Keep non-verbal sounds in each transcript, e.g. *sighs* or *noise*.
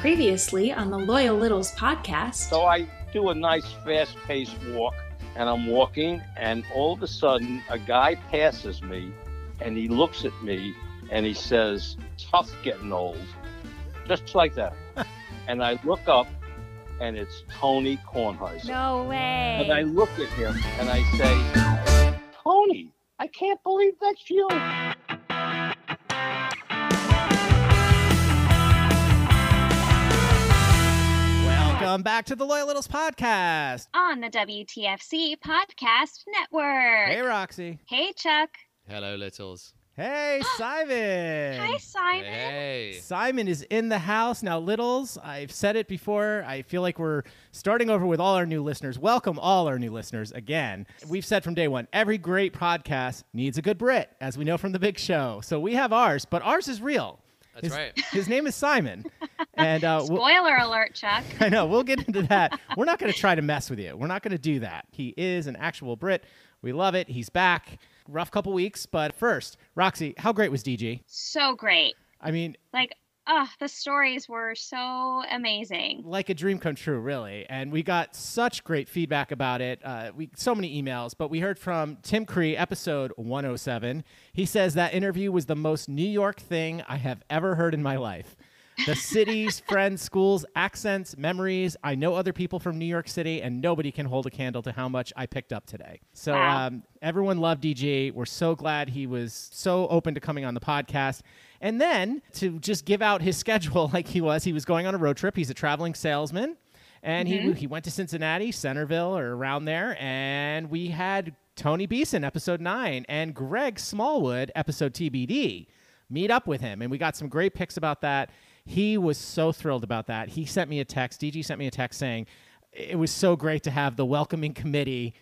Previously on the Loyal Littles podcast. So I do a nice fast paced walk and I'm walking, and all of a sudden, a guy passes me and he looks at me and he says, Tough getting old. Just like that. *laughs* and I look up and it's Tony Kornheiser. No way. And I look at him and I say, Tony, I can't believe that's you. Welcome back to the Loyal Littles podcast. On the WTFC Podcast Network. Hey, Roxy. Hey, Chuck. Hello, littles. Hey, *gasps* Simon. Hi, Simon. Hey. Simon is in the house. Now, Littles, I've said it before. I feel like we're starting over with all our new listeners. Welcome, all our new listeners, again. We've said from day one every great podcast needs a good Brit, as we know from the big show. So we have ours, but ours is real. That's his, right. His name is Simon. and uh, we'll- Spoiler alert, Chuck. *laughs* I know. We'll get into that. We're not going to try to mess with you. We're not going to do that. He is an actual Brit. We love it. He's back. Rough couple weeks, but first, Roxy, how great was DG? So great. I mean, Like, oh, the stories were so amazing. like a dream come true, really. And we got such great feedback about it. Uh, we so many emails, but we heard from Tim Cree, episode 107. He says that interview was the most New York thing I have ever heard in my life. The cities, *laughs* friends, schools, accents, memories. I know other people from New York City, and nobody can hold a candle to how much I picked up today. So Wow. um, everyone loved DG. We're so glad he was so open to coming on the podcast. And then to just give out his schedule *laughs* like he was, he was going on a road trip. He's a traveling salesman. And he, mm-hmm. he went to Cincinnati, Centerville, or around there. And we had Tony Beeson, episode nine, and Greg Smallwood, episode TBD, meet up with him. And we got some great pics about that. He was so thrilled about that. He sent me a text. DG sent me a text saying it was so great to have the welcoming committee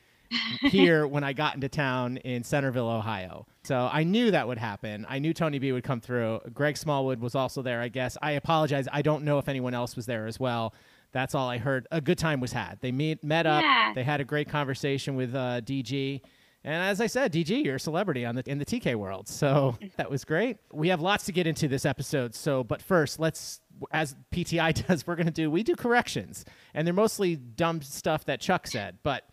here when I got into town in Centerville, Ohio. So I knew that would happen. I knew Tony B would come through. Greg Smallwood was also there, I guess. I apologize. I don't know if anyone else was there as well. That's all I heard. A good time was had. They meet, met up. Yeah. They had a great conversation with uh, DG. And as I said, DG, you're a celebrity on the in the TK world, so *laughs* that was great. We have lots to get into this episode. So, but first, let's, as PTI *laughs* does, we're going to do we do corrections, and they're mostly dumb stuff that Chuck said, but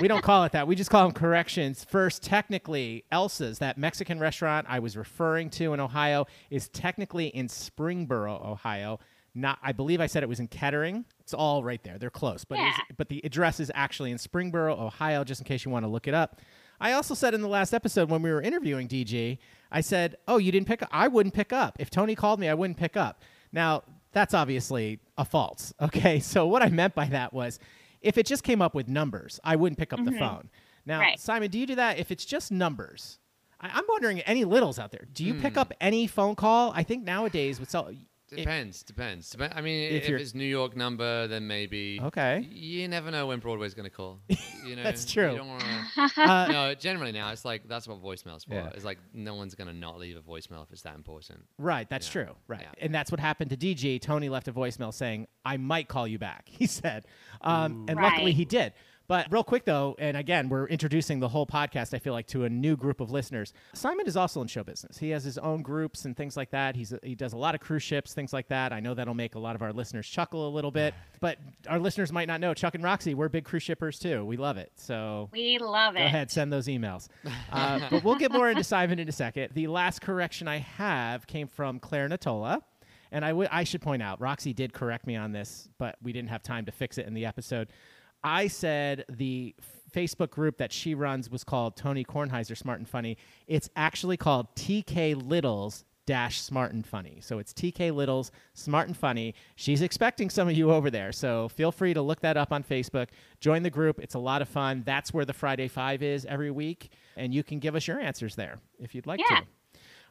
we don't call it that. We just call them corrections. First, technically, Elsa's, that Mexican restaurant I was referring to in Ohio, is technically in Springboro, Ohio. Not, I believe I said it was in Kettering. It's all right there. They're close, but Yeah. but the address is actually in Springboro, Ohio. Just in case you want to look it up. I also said in the last episode when we were interviewing DG, I said, "Oh, you didn't pick up. I wouldn't pick up if Tony called me. I wouldn't pick up." Now that's obviously a false. *laughs* Okay, so what I meant by that was, if it just came up with numbers, I wouldn't pick up the mm-hmm. phone. Now, Right. Simon, do you do that if it's just numbers? I, I'm wondering, any littles out there, do you pick hmm. up any phone call? I think nowadays with so, Depends. Depends. Dep- I mean, If if, you're- it's New York number, then maybe. Okay. You never know when Broadway's going to call. *laughs* You know, That's true. You don't wanna... *laughs* uh, no, generally now it's like that's what voicemail's for. Yeah. It's like no one's going to not leave a voicemail if it's that important. Right, that's Yeah. true. Right. Yeah. And that's what happened to DG. Tony left a voicemail saying, I might call you back, *laughs* he said. Um, and luckily Right. he did. But real quick, though, and again, we're introducing the whole podcast, I feel like, to a new group of listeners. Simon is also in show business. He has his own groups and things like that. He's he does a lot of cruise ships, things like that. I know that'll make a lot of our listeners chuckle a little bit. *sighs* But our listeners might not know, Chuck and Roxy, we're big cruise shippers too. We love it. So We love it. Go ahead, send those emails. *laughs* Uh, but we'll get more into Simon in a second. The last correction I have came from Claire Natola. And I would- I should point out, Roxy did correct me on this, but we didn't have time to fix it in the episode. I said the Facebook group that she runs was called Tony Kornheiser Smart and Funny. It's actually called TK Littles dash Smart and Funny. So it's TK Littles Smart and Funny. She's expecting some of you over there. So feel free to look that up on Facebook. Join the group. It's a lot of fun. That's where the Friday Five is every week. And you can give us your answers there if you'd like Yeah. to.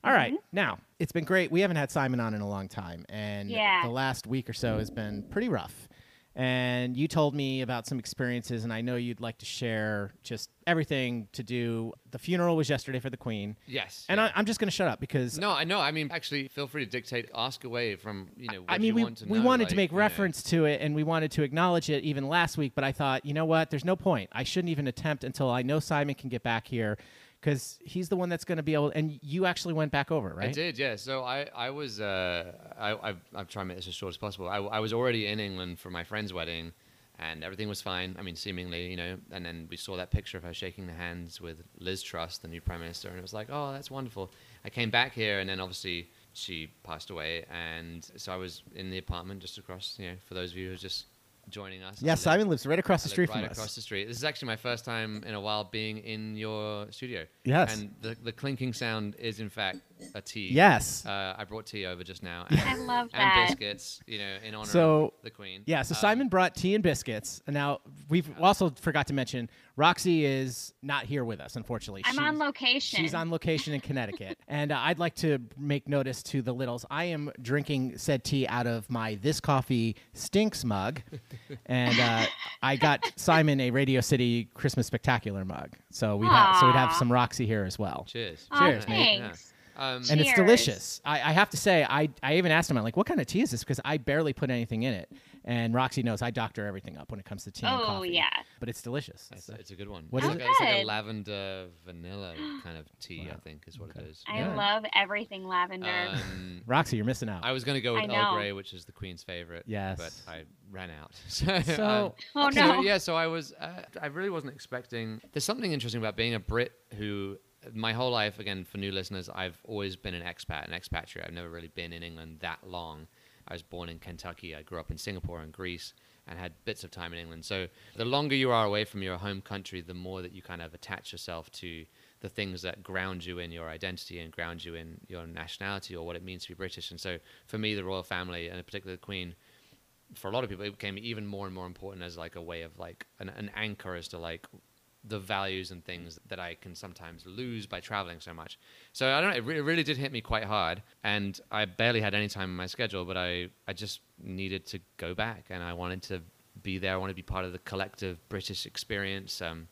All right. Mm-hmm. Now, it's been great. We haven't had Simon on in a long time. And Yeah. the last week or so has been pretty rough. And you told me about some experiences, and I know you'd like to share just everything to do. The funeral was yesterday for the Queen. Yes. And I, I'm just going to shut up because no, I know. I mean, actually, feel free to dictate. Ask away from you know. What I mean, you we, want to we know, wanted to make you know. reference to it and we wanted to acknowledge it even last week, but I thought, you know what? There's no point. I shouldn't even attempt until I know Simon can get back here because he's the one that's going to be able. And you actually went back over, right? I did, yeah. So I, I was, uh, I, I've, I'm trying to make this as short as possible. I, I was already in England for my friend's wedding, and everything was fine. I mean, seemingly, you know. And then we saw that picture of her shaking the hands with Liz Truss, the new prime minister, and it was like, oh, that's wonderful. I came back here, and then obviously she passed away, and so I was in the apartment just across. You know, for those of you who just joining us. Yeah, I live- Simon lives right across I the street right from us. across the street. This is actually my first time in a while being in your studio. Yes. And the, the clinking sound is in fact a tea. Yes. Uh, I brought tea over just now. *laughs* I love that. and biscuits, you know, in honor So- of the Queen. Yeah, so Um, Simon brought tea and biscuits. And now we've also forgot to mention Roxy is not here with us, unfortunately. I'm She's- on location. She's on location in Connecticut. *laughs* and uh, I'd like to make notice to the littles. I am drinking said tea out of my This Coffee Stinks mug. *laughs* and uh, I got Simon a Radio City Christmas Spectacular mug. So we'd, have, so we'd have some Roxy here as well. Cheers. Aw, Cheers, mate. thanks. Um, And it's delicious. I, I have to say, I, I even asked him, I'm like, what kind of tea is this? Because I barely put anything in it. And Roxy knows I doctor everything up when it comes to tea and Oh, coffee. yeah. But it's delicious. it's, So- it's a good one. What it's is like it? A, it's like a Good. lavender vanilla kind of tea, I think, is what it is. I Yeah. love everything lavender. Um, Roxy, you're missing out. I was going to go I with know. Earl Grey, which is the Queen's favorite. Yes. But I ran out. *laughs* so, so, um, oh So, no. yeah, so I was. Uh, I really wasn't expecting. There's something interesting about being a Brit who, my whole life, again for new listeners, I've always been an expat, an expatriate. I've never really been in England that long. I was born in Kentucky. I grew up in Singapore and Greece, and had bits of time in England. So the longer you are away from your home country, the more that you kind of attach yourself to the things that ground you in your identity and ground you in your nationality or what it means to be British. And so for me, the royal family, and in particular the Queen, for a lot of people, it became even more and more important as like a way of like an, an anchor as to like the values and things that I can sometimes lose by traveling so much. So I don't know. It, re- it really did hit me quite hard, and I barely had any time in my schedule. But I, I just needed to go back, and I wanted to be there. I wanted to be part of the collective British experience. Um,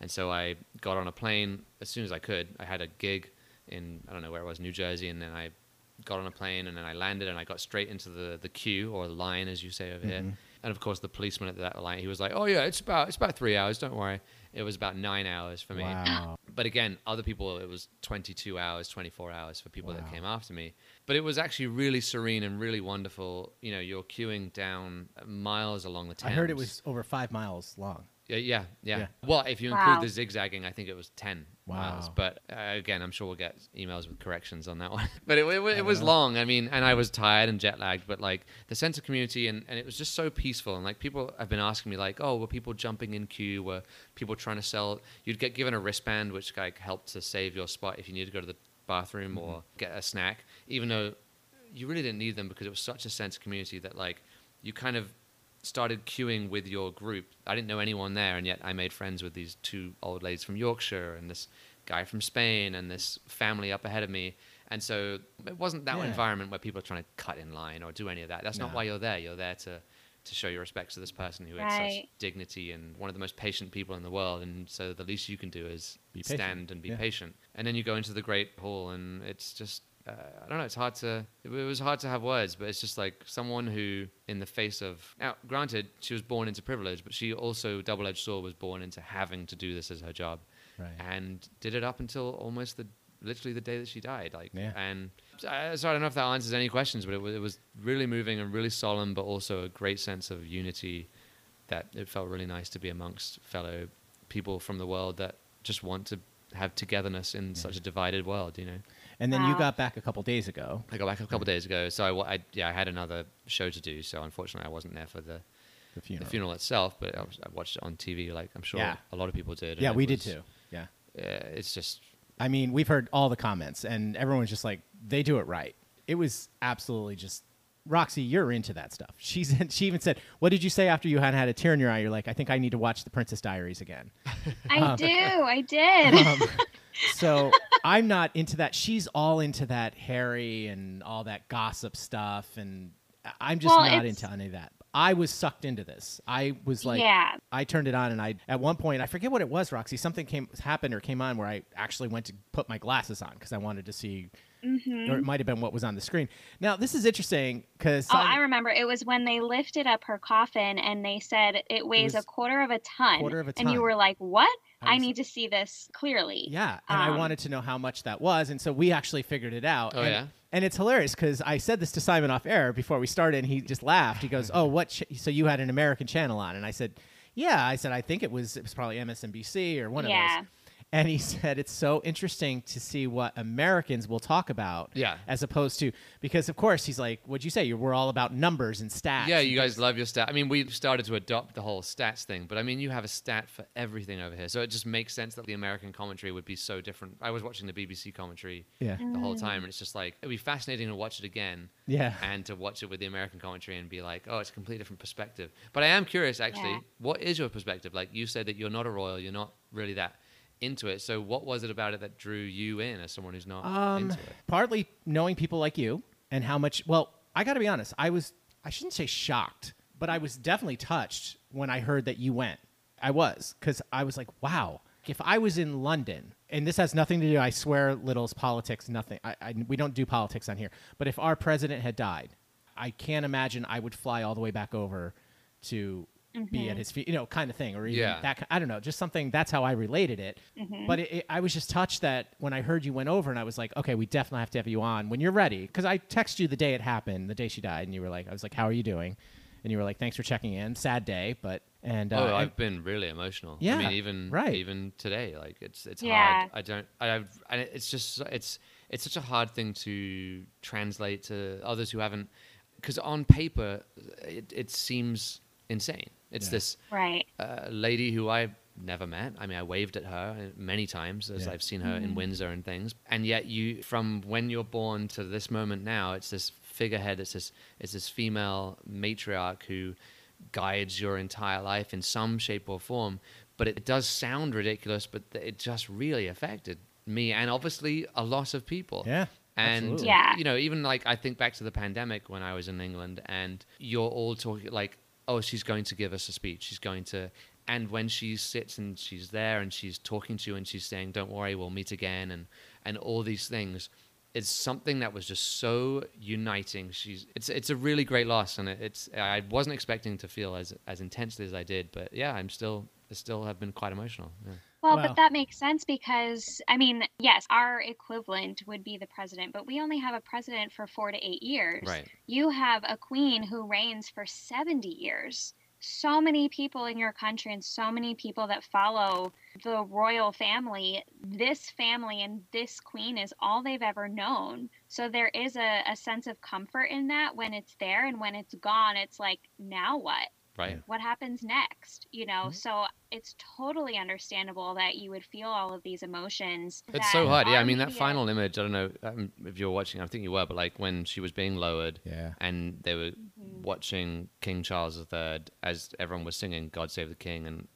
and so I got on a plane as soon as I could. I had a gig in I don't know where it was, New Jersey, and then I got on a plane and then I landed and I got straight into the, the queue or line as you say over here. And of course the policeman at that line he was like, Oh yeah, it's about it's about three hours, don't worry. It was about nine hours for me. wow. *gasps* But again, other people it was twenty two hours, twenty four hours for people that came after me. But it was actually really serene and really wonderful. You know, you're queuing down miles along the I Thames. heard it was over five miles long. Yeah, yeah, yeah. Yeah. Well, if you include Wow. the zigzagging, I think it was ten miles. Wow. But uh, again, I'm sure we'll get emails with corrections on that one. *laughs* but it, it, it was know. long. I mean, and I was tired and jet lagged. But like the sense of community, and, and it was just so peaceful. And like people have been asking me, like, oh, were people jumping in queue? Were people trying to sell? You'd get given a wristband, which like helped to save your spot if you needed to go to the bathroom Mm-hmm. or get a snack, even though you really didn't need them because it was such a sense of community that like you kind of started queuing with your group. I didn't know anyone there, and yet I made friends with these two old ladies from Yorkshire and this guy from Spain and this family up ahead of me. And so it wasn't that Yeah. environment where people are trying to cut in line or do any of that. That's not why you're there. You're there to to show your respects to this person who has such dignity and one of the most patient people in the world. And so the least you can do is Be patient. stand and be Yeah. patient. And then you go into the great hall, and it's just uh, I don't know. It's hard to. It was hard to have words, but it's just like someone who, in the face of now, granted, she was born into privilege, but she also double-edged sword was born into having to do this as her job, Right. and did it up until almost the literally the day that she died. Like, Yeah. and uh, so I don't know if that answers any questions, but it was, it was really moving and really solemn, but also a great sense of unity. That it felt really nice to be amongst fellow people from the world that just want to have togetherness in such a divided world. You know. And then you got back a couple days ago. I got back a couple days ago, so I, I- yeah I had another show to do. So unfortunately, I wasn't there for the, The funeral. the funeral itself, but I, was, I watched it on TV, like I'm sure Yeah. a lot of people did. Yeah, it we did too. Yeah. Uh, it's just I mean, we've heard all the comments, and everyone's just like, they do it right. It was absolutely just. Roxy, you're into that stuff. *laughs* She's she even said, "What did you say after you had had a tear in your eye?" You're like, "I think I need to watch The Princess Diaries again." *laughs* I do. I did. *laughs* Um, so I'm not into that. She's all into that Harry and all that gossip stuff, and I'm just Well, not into any of that. I was sucked into this. I was like, Yeah. I turned it on, and I at one point I forget what it was, Roxy. Something came happened or came on where I actually went to put my glasses on because I wanted to see hmm or it might have been what was on the screen. Now, this is interesting because Oh, I remember. It was when they lifted up her coffin and they said it weighs was a quarter of a ton. quarter of a ton. And you were like, "What? I I, was- need to see this clearly." Yeah, and I Um, wanted to know how much that was, and so we actually figured it out. Oh, and, yeah? and it's hilarious because I said this to Simon off air before we started, and he just laughed. He goes, "Oh, what? Ch- so you had an American channel on?" And I said, "Yeah." I said, "I think it was it was probably MSNBC or one Yeah. of those." And he *laughs* said, "It's so interesting to see what Americans will talk about, Yeah. as opposed to because of course he's like, what'd you say? We're all about numbers and stats. Yeah, you guys love your stat. I mean, we've started to adopt the whole stats thing, but I mean, you have a stat for everything over here. So it just makes sense that the American commentary would be so different. I was watching the BBC commentary Yeah. the whole mm. time, and it's just like, it'd be fascinating to watch it again Yeah. *laughs* and to watch it with the American commentary and be like, oh, it's a completely different perspective. But I am curious, actually, Yeah. what is your perspective? Like you said that you're not a royal, you're not really that into it. So what was it about it that drew you in as someone who's not Um, into it? partly knowing people like you and how much. Well, I got to be honest. I was. I shouldn't say shocked, but I was definitely touched when I heard that you went. I was because I was like, wow. If I was in London, and this has nothing to do, I swear, Little's politics, nothing. I, I, we don't do politics on here. But if our president had died, I can't imagine I would fly all the way back over to be at his feet, you know, kind of thing, or even Yeah. that. I don't know, just something. That's how I related it. But it, it, I was just touched that when I heard you went over, and I was like, okay, we definitely have to have you on when you're ready, because I texted you the day it happened, the day she died, and you were like, I was like, how are you doing? And you were like, thanks for checking in. Sad day, but and uh, oh, I've been really emotional. Yeah, I mean, even right. even today, like it's it's Yeah. hard. I don't. I have. And it's just it's it's such a hard thing to translate to others who haven't. Because on paper, it it seems insane. It's Yeah. this Right. uh, lady who I've never met. I mean, I waved at her many times as Yeah. I've seen her in Windsor and things. And yet, you from when you're born to this moment now, it's this figurehead. It's this it's this female matriarch who guides your entire life in some shape or form. But it does sound ridiculous, but it just really affected me and obviously a lot of people. Yeah, And absolutely. Yeah. you know, even like I think back to the pandemic when I was in England, and you're all talking like, "Oh, she's going to give us a speech. She's going to." And when she sits and she's there and she's talking to you and she's saying, "Don't worry, we'll meet again," and and all these things, it's something that was just so uniting. She's it's it's a really great loss, and it, it's I wasn't expecting to feel as as intensely as I did, but yeah, I'm still I still have been quite emotional. Yeah. Well, Well- but that makes sense because, I mean, yes, our equivalent would be the president, but we only have a president for four to eight years. Right. You have a queen who reigns for 70 years. So many people in your country and so many people that follow the royal family, this family and this queen is all they've ever known. So there is a, a sense of comfort in that when it's there and when it's gone, it's like, now what? Right. what happens next you know so it's totally understandable that you would feel all of these emotions It's so hard. Yeah, I mean that media- final image. I don't know um, if you were watching. I think you were, but like when she was being lowered, Yeah. and they were Mm-hmm. watching King Charles III as everyone was singing "God Save the King," and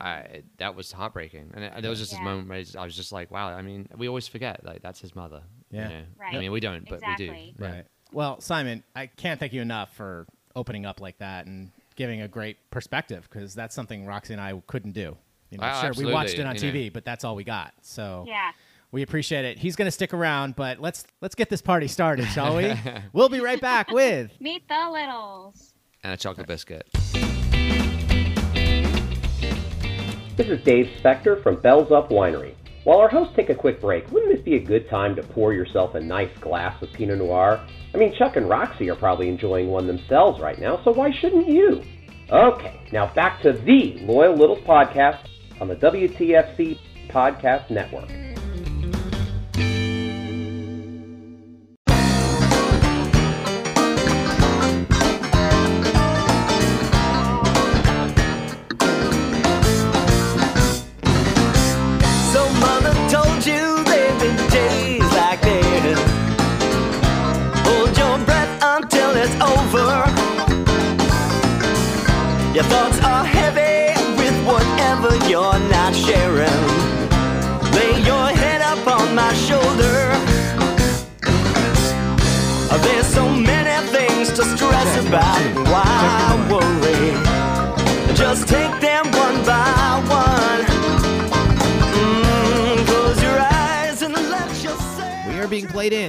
I that was heartbreaking. And it, there was just this Yeah. moment where I was just like, "Wow." I mean, we always forget like that's his mother. you Yeah. know? Right. I mean, we don't, but we do. Exactly. Right. Well, Simon, I can't thank you enough for opening up like that and giving a great perspective because that's something Roxy and I couldn't do. You know, Oh, sure, we watched it on you know. TV, but that's all we got. So yeah we appreciate it. He's going to stick around, but let's let's get this party started, shall we? *laughs* we'll be right back with *laughs* meet the littles And a chocolate biscuit. This is Dave Specter from Bells Up Winery. While our hosts take a quick break, wouldn't this be a good time to pour yourself a nice glass of Pinot Noir? I mean, Chuck and Roxy are probably enjoying one themselves right now, so why shouldn't you? Okay, now back to the Loyal Littles podcast on the WTFC Podcast Network.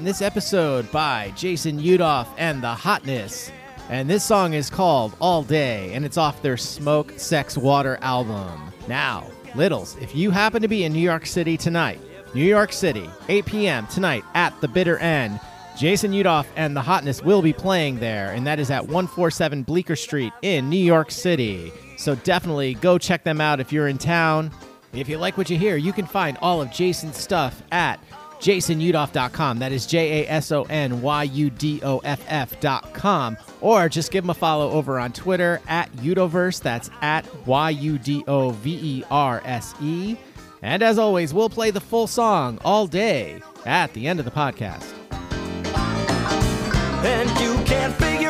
This episode by Jason Yudoff and the Hotness. And this song is called All Day, and it's off their Smoke, Sex, Water album. Now, Littles, if you happen to be in New York City tonight, New York City, 8 p.m. tonight at the bitter end, Jason Yudoff and the Hotness will be playing there, and that is at 147 Bleecker Street in New York City. So definitely go check them out if you're in town. If you like what you hear, you can find all of Jason's stuff at jasonyudoff.com. That is J A S O N Y U D O F F.com. Or just give him a follow over on Twitter at Yudoverse. That's at Y U D O V E R S E. And as always, we'll play the full song all day at the end of the podcast. And you can't figure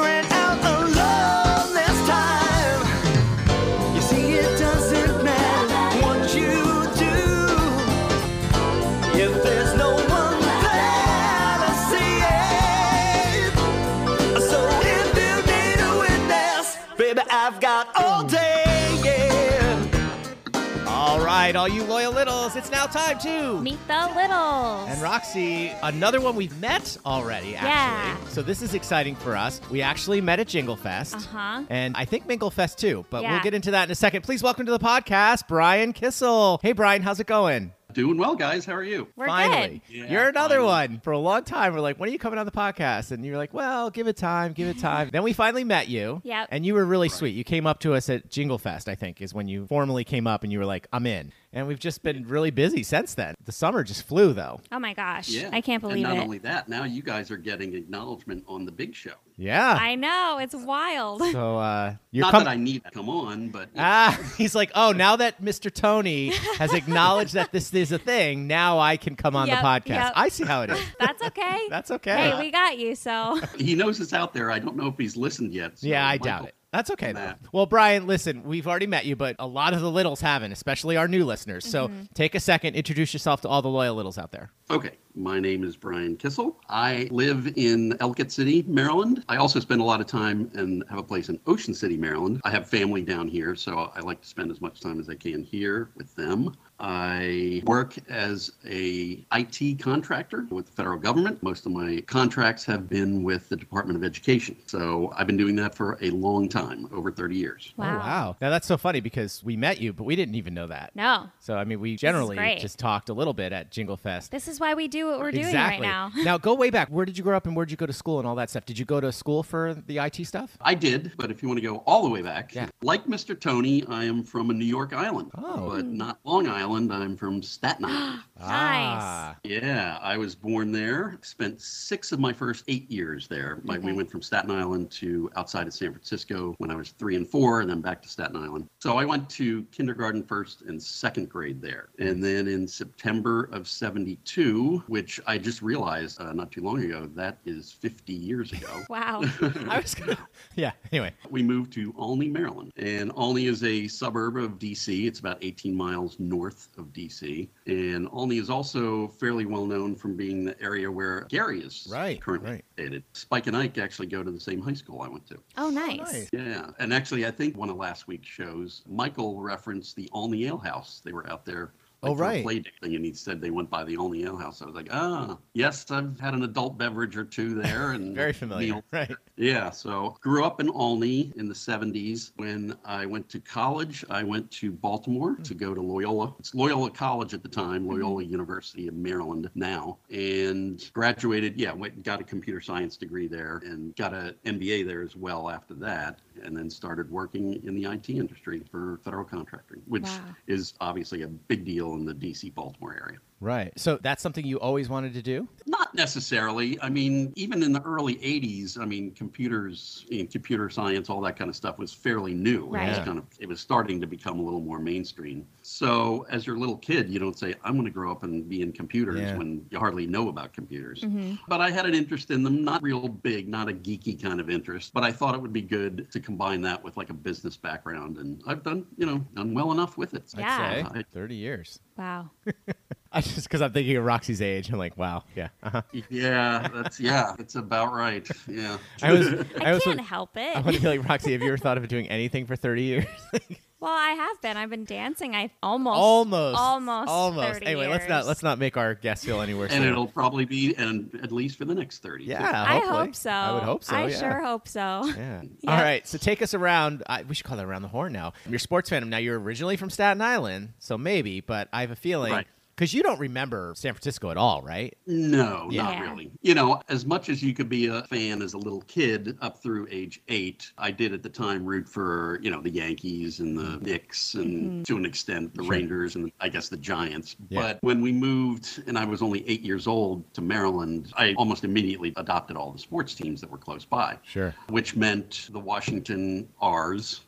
right, all you loyal littles, it's now time to Meet the Littles. And Roxy, another one we've met already, actually. Yeah. So this is exciting for us. We actually met at Jingle Fest. Uh-huh. And I think Mingle Fest too, but we'll get into that in a second. Please welcome to the podcast, Brian Kissel. Hey, Brian, how's it going? Doing well, guys. How are you? We're finally. good. Yeah, You're another finally. one. For a long time, we're like, when are you coming on the podcast? And you're like, well, give it time, give it time. *laughs* then we finally met you. Yep. And you were really sweet. You came up to us at Jingle Fest, I think, is when you formally came up and you were like, I'm in. And we've just been really busy since then. The summer just flew, though. Oh my gosh. Yeah. I can't believe it. and not it. only that, now you guys are getting acknowledgement on the big show. Yeah. I know. It's wild. so uh, you're not com- that I need to come on, but Ah, *laughs* he's like, oh, now that Mr. Tony has acknowledged that this is a thing, now I can come on Yep, the podcast. yep. I see how it is. *laughs* That's okay. *laughs* That's okay. Hey, we got you, so. he knows it's out there. I don't know if he's listened yet. so yeah, I Michael- doubt it. That's okay, though. Well, Brian, listen, we've already met you, but a lot of the littles haven't, especially our new listeners. So Mm-hmm. take a second, introduce yourself to all the loyal littles out there. Okay, my name is Brian Kissel. I live in Ellicott City, Maryland. I also spend a lot of time and have a place in Ocean City, Maryland. I have family down here, so I like to spend as much time as I can here with them. I work as a IT contractor with the federal government. Most of my contracts have been with the Department of Education. So I've been doing that for a long time, over 30 years. Oh, Wow. Oh, wow. Now, that's so funny because we met you, but we didn't even know that. No. So, I mean, we generally just talked a little bit at Jingle Fest. This is why we do what we're doing exactly. right now. now, go way back. *laughs* Where did you grow up and where did you go to school and all that stuff? Did you go to school for the IT stuff? I did, but if you want to go all the way back, Yeah. like Mr. Tony, I am from a New York Island. Oh. But not Long Island. I'm from Staten Island. *gasps* Ah. yeah, I was born there. Spent six of my first eight years there. My, We went from Staten Island to outside of San Francisco when I was three and four, and then back to Staten Island. So I went to kindergarten first and second grade there. And then in September of 72, which I just realized uh, not too long ago, that is 50 years ago. *laughs* Wow. *laughs* I was gonna. Yeah. Anyway. we moved to Olney, Maryland. And Olney is a suburb of DC. It's about 18 miles north of DC. And Olney is also fairly well known from being the area where Gary is Right, currently right. located. Spike and Ike actually go to the same high school I went to. Oh, nice. nice. Yeah. And actually, I think one of last week's shows, Michael referenced the Olney Ale House. They were out there. Oh, like, a right. play thing, and he said they went by the Olney Ale House. I was like, ah, yes, I've had an adult beverage or two there, and *laughs* Very familiar. Right. yeah, so grew up in Olney in the 70s. When I went to college, I went to Baltimore to go to Loyola. It's Loyola College at the time, Loyola University of Maryland now, and graduated. Yeah, went got a computer science degree there and got an MBA there as well after that, and then started working in the IT industry for federal contracting, which Wow. is obviously a big deal in the DC Baltimore area. Right. So that's something you always wanted to do? Not necessarily. I mean, even in the early 80s, I mean, computers, you know, computer science, all that kind of stuff was fairly new. Right. It was kind of it was starting to become a little more mainstream. So, as your little kid, you don't say, "I'm going to grow up and be in computers" Yeah. when you hardly know about computers. Mm-hmm. But I had an interest in them, not real big, not a geeky kind of interest, but I thought it would be good to combine that with like a business background and I've done, you know, done well enough with it. Yeah. I'd say 30 years. Wow. *laughs* *laughs* I just because I'm thinking of Roxy's age. I'm like, wow, yeah. Uh-huh. Yeah, that's yeah, it's about right. Yeah. I was. *laughs* I, was. can't help it. I want to be like Roxy. Have you ever thought of doing anything for 30 years? *laughs* well, I have been. I've been dancing. I almost, almost, almost, almost. 30 Anyway, let's not let's not make our guests feel any worse. and than- it'll probably be and at least for the next 30. too. yeah, I hopefully. hope so. I would hope so. I yeah. sure hope so. Yeah. Yeah. All right. So take us around. I, we should call that around the horn now. You're a sports fan. Now you're originally from Staten Island, so maybe, but I have a feeling Right. Because you don't remember San Francisco at all, right? No, Yeah. not really. You know, as much as you could be a fan as a little kid up through age eight, I did at the time root for, you know, the Yankees and the Knicks and mm-hmm. to an extent the Sure. Rangers and I guess the Giants. Yeah. But when we moved and I was only eight years old to Maryland, I almost immediately adopted all the sports teams that were close by, Sure. which meant the Washington R's.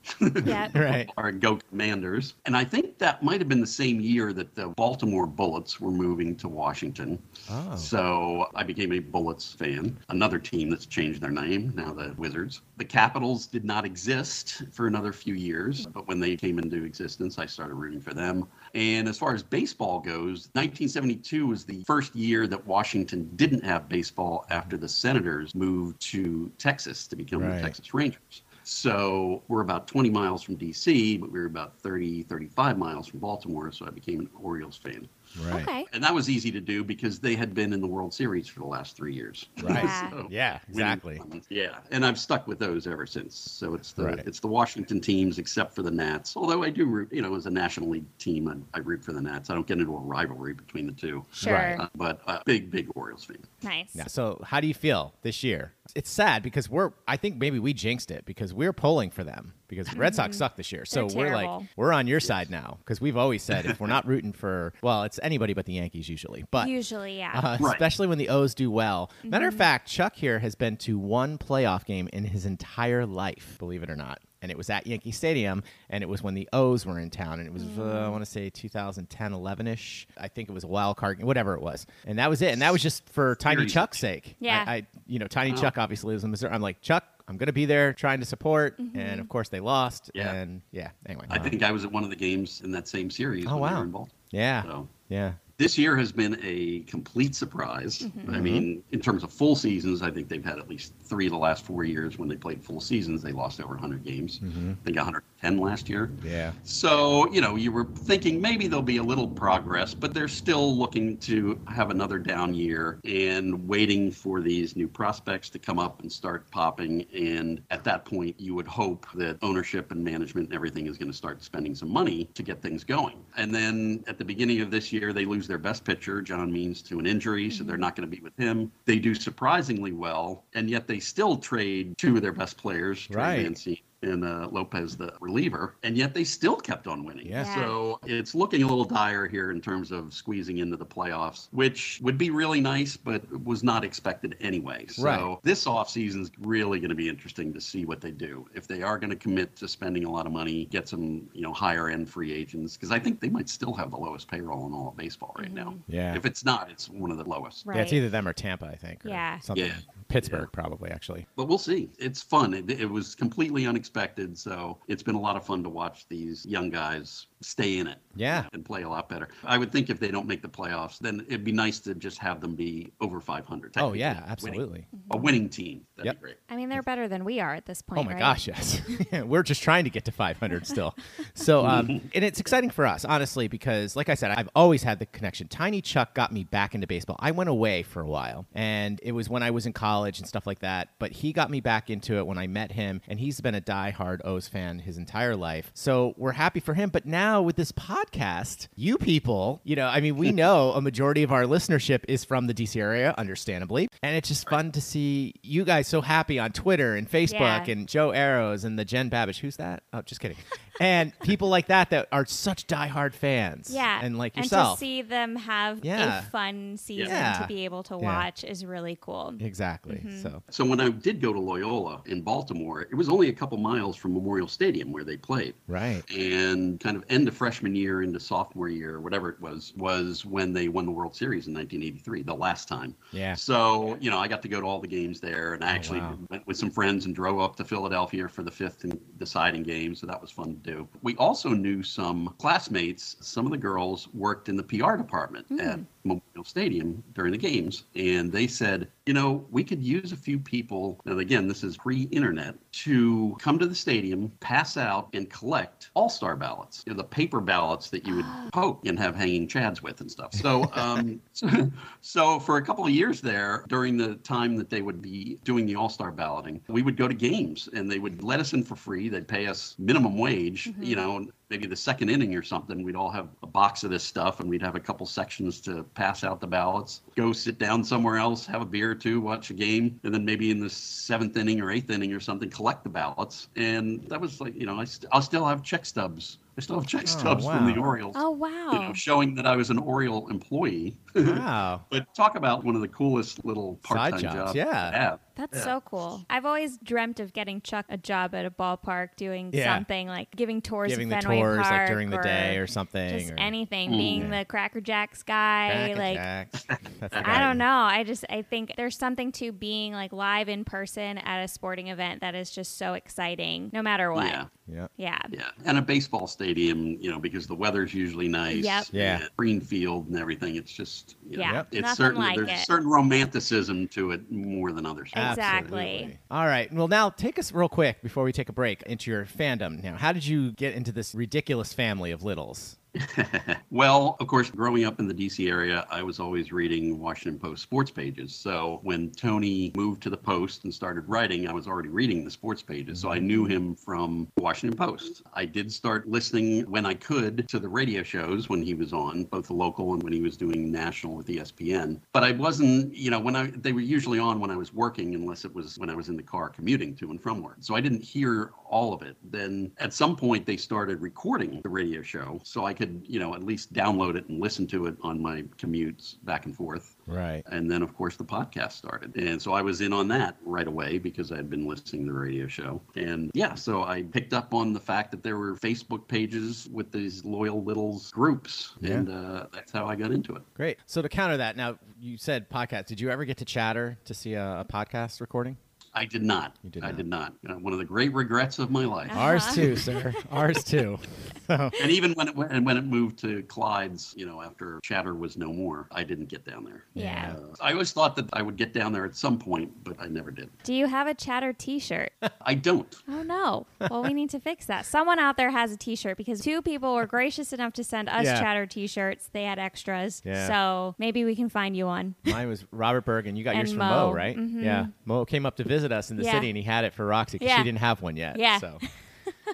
Yeah. *laughs* Right. our Go Commanders. And I think that might have been the same year that the Baltimore Bullets were moving to Washington. Oh. So I became a Bullets fan, another team that's changed their name, now the Wizards. The Capitals did not exist for another few years, but when they came into existence, I started rooting for them. And as far as baseball goes, 1972 was the first year that Washington didn't have baseball after the Senators moved to Texas to become Right. the Texas Rangers. So we're about 20 miles from DC, but we were about 30, 35 miles from Baltimore. So I became an Orioles fan. Right. Okay. And that was easy to do because they had been in the World Series for the last three years. *laughs* Right. Yeah. So, Yeah. Exactly. Yeah, and I've stuck with those ever since. So it's the Right. it's the Washington teams, except for the Nats. Although I do root, you know, as a National League team, I, I root for the Nats. I don't get into a rivalry between the two. Sure. Right. Uh, but uh, big, big Orioles fan. Nice. Yeah. So how do you feel this year? It's sad because we're. I think maybe we jinxed it because we're pulling for them because Red Sox suck this year. So They're we're like we're on your side now because we've always said if we're not rooting for well, it's anybody but the Yankees usually, but. Usually, yeah. Uh, Right. Especially when the O's do well. Matter of Mm-hmm. fact, Chuck here has been to one playoff game in his entire life, believe it or not. And it was at Yankee Stadium, and it was when the O's were in town, and it was uh, Mm. I want to say 2010, 11 ish. I think it was a wild card, game, whatever it was, and that was it. And that was just for Tiny Series. Chuck's sake. Yeah. I, I you know, Tiny Wow. Chuck obviously lives in Missouri. I'm like Chuck, I'm gonna be there trying to support, Mm-hmm. and of course they lost. Yeah. And yeah, anyway. I think I was at one of the games in that same series. Oh, when they wow. were in yeah, So yeah. This year has been a complete surprise. Mm-hmm. I mean, in terms of full seasons, I think they've had at least three of the last four years when they played full seasons. They lost over 100 games. I think 110 last year. Yeah. So, you know, you were thinking maybe there'll be a little progress, but they're still looking to have another down year and waiting for these new prospects to come up and start popping. And at that point, you would hope that ownership and management and everything is going to start spending some money to get things going. And then at the beginning of this year, they lose their best pitcher, John Means, to an injury, so they're not going to be with him. They do surprisingly well, and yet they still trade two of their best players, Trey Right. Mancini and uh, Lopez, the reliever, and yet they still kept on winning. Yeah. Yeah. So it's looking a little dire here in terms of squeezing into the playoffs, which would be really nice, but was not expected anyway. So Right. this offseason is really going to be interesting to see what they do. If they are going to commit to spending a lot of money, get some you know higher end free agents, because I think they might still have the lowest payroll in all of baseball right now. Yeah. If it's not, it's one of the lowest. Right. Yeah, it's either them or Tampa, I think. or Yeah. Something. Yeah. Pittsburgh, probably, actually. But we'll see. It's fun. It, it was completely unexpected. So it's been a lot of fun to watch these young guys stay in it. Yeah. And play a lot better. I would think if they don't make the playoffs, then it'd be nice to just have them be over 500. Oh, yeah, absolutely. Winning. A winning team. That'd Yep. be great. I mean, they're better than we are at this point. Oh my right? gosh, yes. *laughs* We're just trying to get to 500 still. So, um, *laughs* and it's exciting for us, honestly, because like I said, I've always had the connection. Tiny Chuck got me back into baseball. I went away for a while, and it was when I was in college and stuff like that. But he got me back into it when I met him, and he's been a diehard O's fan his entire life. So we're happy for him. But now with this podcast, you people, you know, I mean, we *laughs* know a majority of our listenership is from the DC area, understandably, and it's just fun to see you guys so happy on Twitter and Facebook Yeah. and Joe Arrows and the Jen Babish. Who's that? Oh, just kidding. and *laughs* people like that that are such diehard fans. Yeah. And like yourself. And to see them have Yeah. a fun season Yeah. to be able to Yeah. watch is really cool. exactly. Mm-hmm. So So when I did go to Loyola in Baltimore, it was only a couple miles from Memorial Stadium where they played. right. and kind of end of freshman year into sophomore year, whatever it was, was when they won the World Series in 1983, the last time. Yeah. So, you know, I got to go to all the games there and I oh, actually wow. went with some friends and drove up to Philadelphia for the fifth and deciding game. So that was fun to do. We also knew some classmates. Some of the girls worked in the PR department at hmm. Memorial Stadium during the games. And they said, you know, we could use a few people, and again, this is pre internet, to come to the stadium, pass out, and collect all star ballots, you know, the paper ballots that you would *gasps* poke and have hanging chads with and stuff. So, *laughs* um, so, *laughs* so for a couple of years there, during the time that they would be doing the all star balloting, we would go to games and they would let us in for free. They'd pay us minimum wage, you know, maybe the second inning or something, we'd all have a box of this stuff and we'd have a couple sections to pass out the ballots, go sit down somewhere else, have a beer or two, watch a game, and then maybe in the seventh inning or eighth inning or something, collect the ballots. And that was like, you know, I, st- I still have check stubs. I still have check Oh, stubs from the. Orioles. Oh wow. You know, showing that I was an Oriole employee. Wow. *laughs* but talk about one of the coolest little Side part-time jobs, jobs, yeah. Have. That's Yeah. so cool. I've always dreamt of getting Chuck a job at a ballpark, doing Yeah. something like giving tours Giving of the Fenway tours like during the day or something. just or anything. Mm. Being the Cracker Jacks guy, Cracker like Jacks. *laughs* That's I don't know. I just I think there's something to being like live in person at a sporting event that is just so exciting, no matter what. Yeah. Yeah. Yeah. Yeah, and a baseball stadium, you know, because the weather's usually nice. Yep. Yeah. Green field and everything. It's just, you know, Yeah, Yep. it's nothing certainly like there's it. a certain romanticism to it more than others. Exactly. Absolutely. All right. Well, now take us real quick before we take a break into your fandom. Now, how did you get into this ridiculous family of littles? *laughs* well, of course, growing up in the DC area, I was always reading Washington Post sports pages. So when Tony moved to the Post and started writing, I was already reading the sports pages. So I knew him from Washington Post. I did start listening when I could to the radio shows when he was on, both the local and when he was doing national with ESPN. But I wasn't, you know, when I they were usually on when I was working, unless it was when I was in the car commuting to and from work. So I didn't hear all of it. Then at some point they started recording the radio show, so I could, you know, at least download it and listen to it on my commutes back and forth. Right. And then, of course, the podcast started. And so I was in on that right away because I had been listening to the radio show. And yeah, so I picked up on the fact that there were Facebook pages with these loyal littles groups. Yeah. And uh, that's how I got into it. Great. So to counter that, now you said podcast. Did you ever get to chatter to see a, a podcast recording? I did not. You did I not. did not. You know, one of the great regrets of my life. Ours too, sir. Ours too. *laughs* So And even when it went, and when it moved to Clyde's, you know, after Chatter was no more, I didn't get down there. Yeah. Uh, I always thought that I would get down there at some point, but I never did. Do you have a chatter t-shirt? *laughs* I don't. Oh no. Well, we need to fix that. Someone out there has a t-shirt because two people were gracious enough to send us Yeah. chatter t-shirts. They had extras. Yeah. So maybe we can find you one. mine was Robert Bergen. You got yours from Mo, Mo. right? Mhm. Yeah. Mo came up to visit us in the Yeah. city, and he had it for Roxy because Yeah. she didn't have one yet. Yeah. So. *laughs*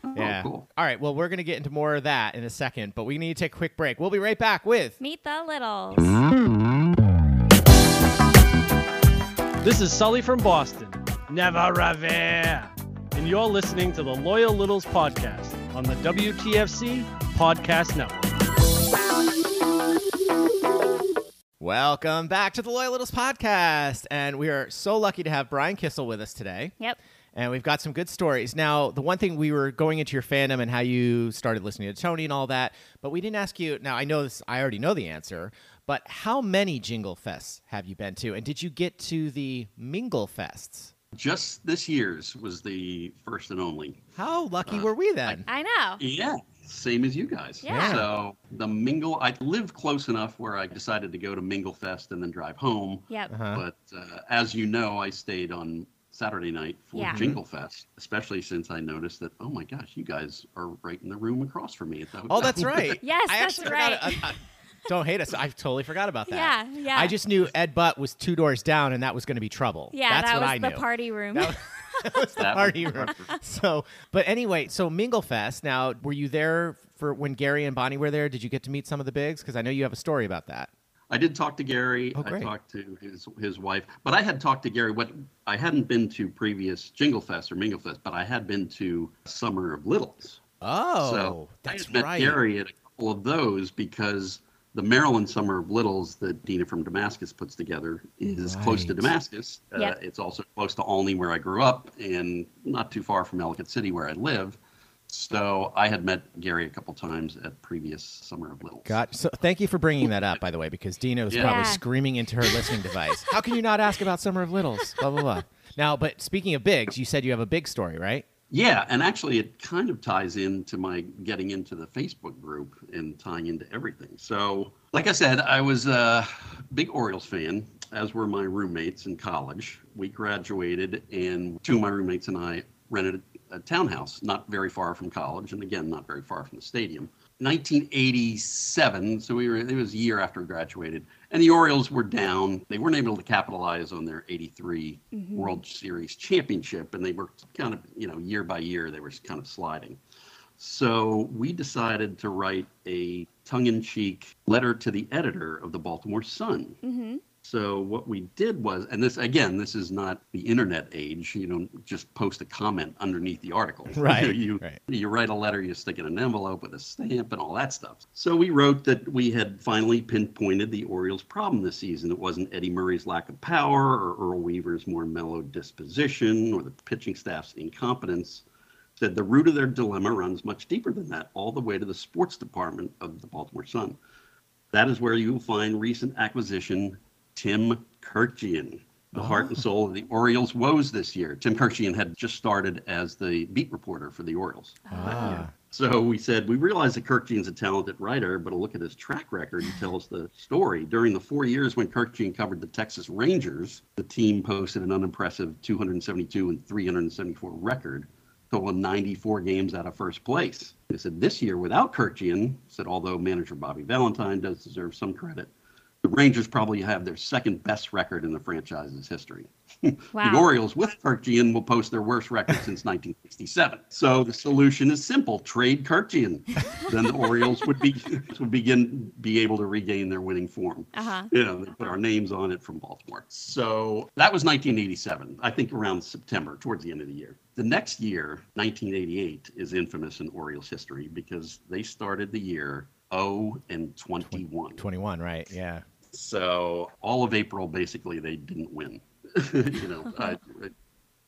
Oh, Yeah. cool. All right. Well, we're going to get into more of that in a second, but we need to take a quick break. We'll be right back with. Meet the littles. This is Sully from Boston. Never revere. And you're listening to the Loyal Littles podcast on the WTFC Podcast Network. Welcome back to the Loyal Littles podcast. And we are so lucky to have Brian Kissel with us today. Yep. And we've got some good stories. Now, the one thing we were going into your fandom and how you started listening to Tony and all that, but we didn't ask you. Now, I know this, I already know the answer, but how many Jingle Fests have you been to? And did you get to the Mingle Fests? Just this year's was the first and only. How lucky Uh, were we then? I know. Yeah, same as you guys. Yeah. So the Mingle, I live close enough where I decided to go to Mingle Fest and then drive home. Yep. Uh-huh. But uh, as you know, I stayed on Saturday night for Yeah. Jingle Fest, especially since I noticed that, oh my gosh, you guys are right in the room across from me at the hotel. Oh, that's *laughs* right. Yes, I that's actually forgot. right. I- I- don't hate us. I totally forgot about that. Yeah, yeah. I just knew Ed Butt was two doors down, and that was going to be trouble. Yeah, that's that what was I the knew. party room. That was, *laughs* *laughs* that was the That party room. So, but anyway, so Mingle Fest. Now, were you there for when Gary and Bonnie were there? Did you get to meet some of the bigs? Because I know you have a story about that. I did talk to Gary. Oh, I talked to his his wife, but I had talked to Gary. What I hadn't been to previous Jingle Fest or Mingle Fest, but I had been to Summer of Littles. Oh, so that's I had met right. Gary at a couple of those because the Maryland Summer of Littles that Dina from Damascus puts together is close to Right. Damascus. Uh, it's also close to Olney, where I grew up, and not too far from Ellicott City, where I live. So I had met Gary a couple times at previous Summer of Littles. Got so thank you for bringing that up, by the way, because Dina's Yeah. probably Yeah. screaming into her listening device. How can you not ask about Summer of Littles? Blah blah blah. Now, but speaking of bigs, you said you have a big story, right? Yeah, and actually, it kind of ties into my getting into the Facebook group and tying into everything. So, like I said, I was a big Orioles fan, as were my roommates in college. We graduated, and two of my roommates and I rented a townhouse not very far from college, and again, not very far from the stadium. 1987, so we were, it was a year after we graduated, and the Orioles were down. They weren't able to capitalize on their 83 World Series championship, and they were kind of, you know, year by year, they were kind of sliding. So we decided to write a tongue in cheek letter to the editor of the Baltimore Sun. Mm-hmm. So what we did was, and this again, this is not the internet age. You don't just post a comment underneath the article. *laughs* Right, *laughs* you right. you write a letter, you stick it in an envelope with a stamp and all that stuff. So we wrote that we had finally pinpointed the Orioles' problem this season. It wasn't Eddie Murray's lack of power or Earl Weaver's more mellow disposition or the pitching staff's incompetence. Said the root of their dilemma runs much deeper than that, all the way to the sports department of the Baltimore Sun. That is where you will find recent acquisition Tim Kurkjian, the heart and soul of the Orioles' woes this year. Tim Kurkjian had just started as the beat reporter for the Orioles. Ah. So we said, we realize that Kurkjian's a talented writer, but a look at his track record, he tells the story. During the four years when Kurkjian covered the Texas Rangers, the team posted an unimpressive 272 and 374 record, totaling 94 games out of first place. They said this year without Kurkjian, said although manager Bobby Valentine does deserve some credit, the Rangers probably have their second best record in the franchise's history. *laughs* The Orioles with Kurkjian will post their worst record since *laughs* 1967. So the solution is simple: trade Kurkjian. *laughs* then the Orioles would be would begin be able to regain their winning form. Uh-huh. You know, they put our names on it from Baltimore. So that was 1987. I think around September, towards the end of the year. The next year, 1988, is infamous in Orioles history because they started the year 0 and 21. Twenty-one, right? Yeah. So all of April, basically, they didn't win. *laughs* you know, uh,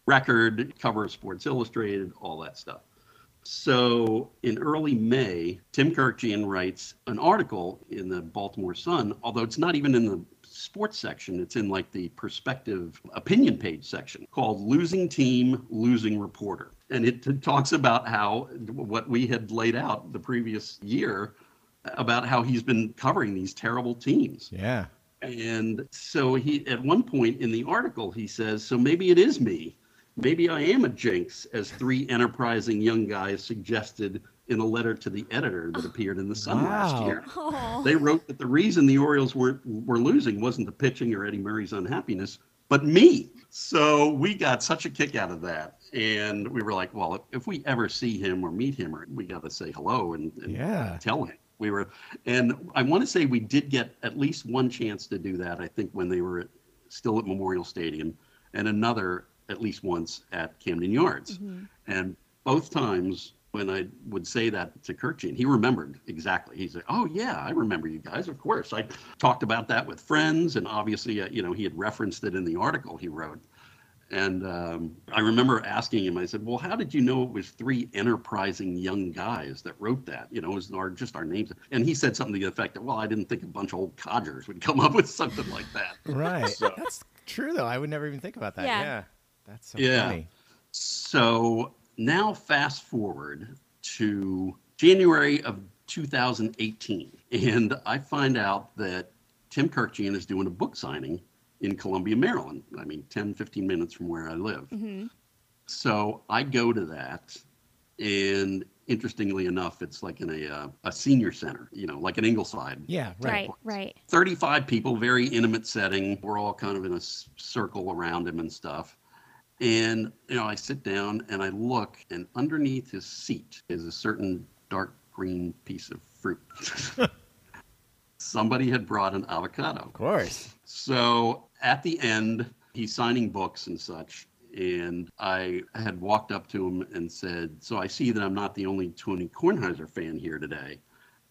record, cover of Sports Illustrated, all that stuff. So in early May, Tim Kurkjian writes an article in the Baltimore Sun, although it's not even in the sports section, it's in like the perspective opinion page section called Losing Team, Losing Reporter. And it t- talks about how what we had laid out the previous year about how he's been covering these terrible teams. Yeah. And so he, at one point in the article, he says, "So maybe it is me. Maybe I am a jinx," as three enterprising young guys suggested in a letter to the editor that *sighs* appeared in the Sun last year. Oh. They wrote that the reason the Orioles weren't were losing wasn't the pitching or Eddie Murray's unhappiness, but me. So we got such a kick out of that. And we were like, well, if, if we ever see him or meet him, or we got to say hello and, and Yeah. tell him. We were, and I want to say we did get at least one chance to do that. I think when they were at, still at Memorial Stadium, and another at least once at Camden Yards. And both times when I would say that to Kurkjian, he remembered exactly. He said, "Oh yeah, I remember you guys. Of course, I talked about that with friends, and obviously, uh, you know, he had referenced it in the article he wrote." And um, I remember asking him, I said, Well, how did you know it was three enterprising young guys that wrote that? You know, it was our, just our names. And he said something to the effect that, Well, I didn't think a bunch of old codgers would come up with something like that. *laughs* Right. So- That's true, though. I would never even think about that. Yeah. Yeah. That's so Yeah. funny. So now fast forward to January of 2018, and I find out that Tim Kurkjian is doing a book signing in Columbia, Maryland. I mean, 10, 15 minutes from where I live. Mhm. So I go to that, and interestingly enough, it's like in a uh, a senior center, you know, like an Ingleside. Yeah. Right. Right, right. 35 people, very intimate setting. We're all kind of in a s- circle around him and stuff. And, you know, I sit down and I look, and underneath his seat is a certain dark green piece of fruit. *laughs* Somebody had brought an avocado. Of course. So at the end, he's signing books and such. And I had walked up to him and said, So I see that I'm not the only Tony Kornheiser fan here today.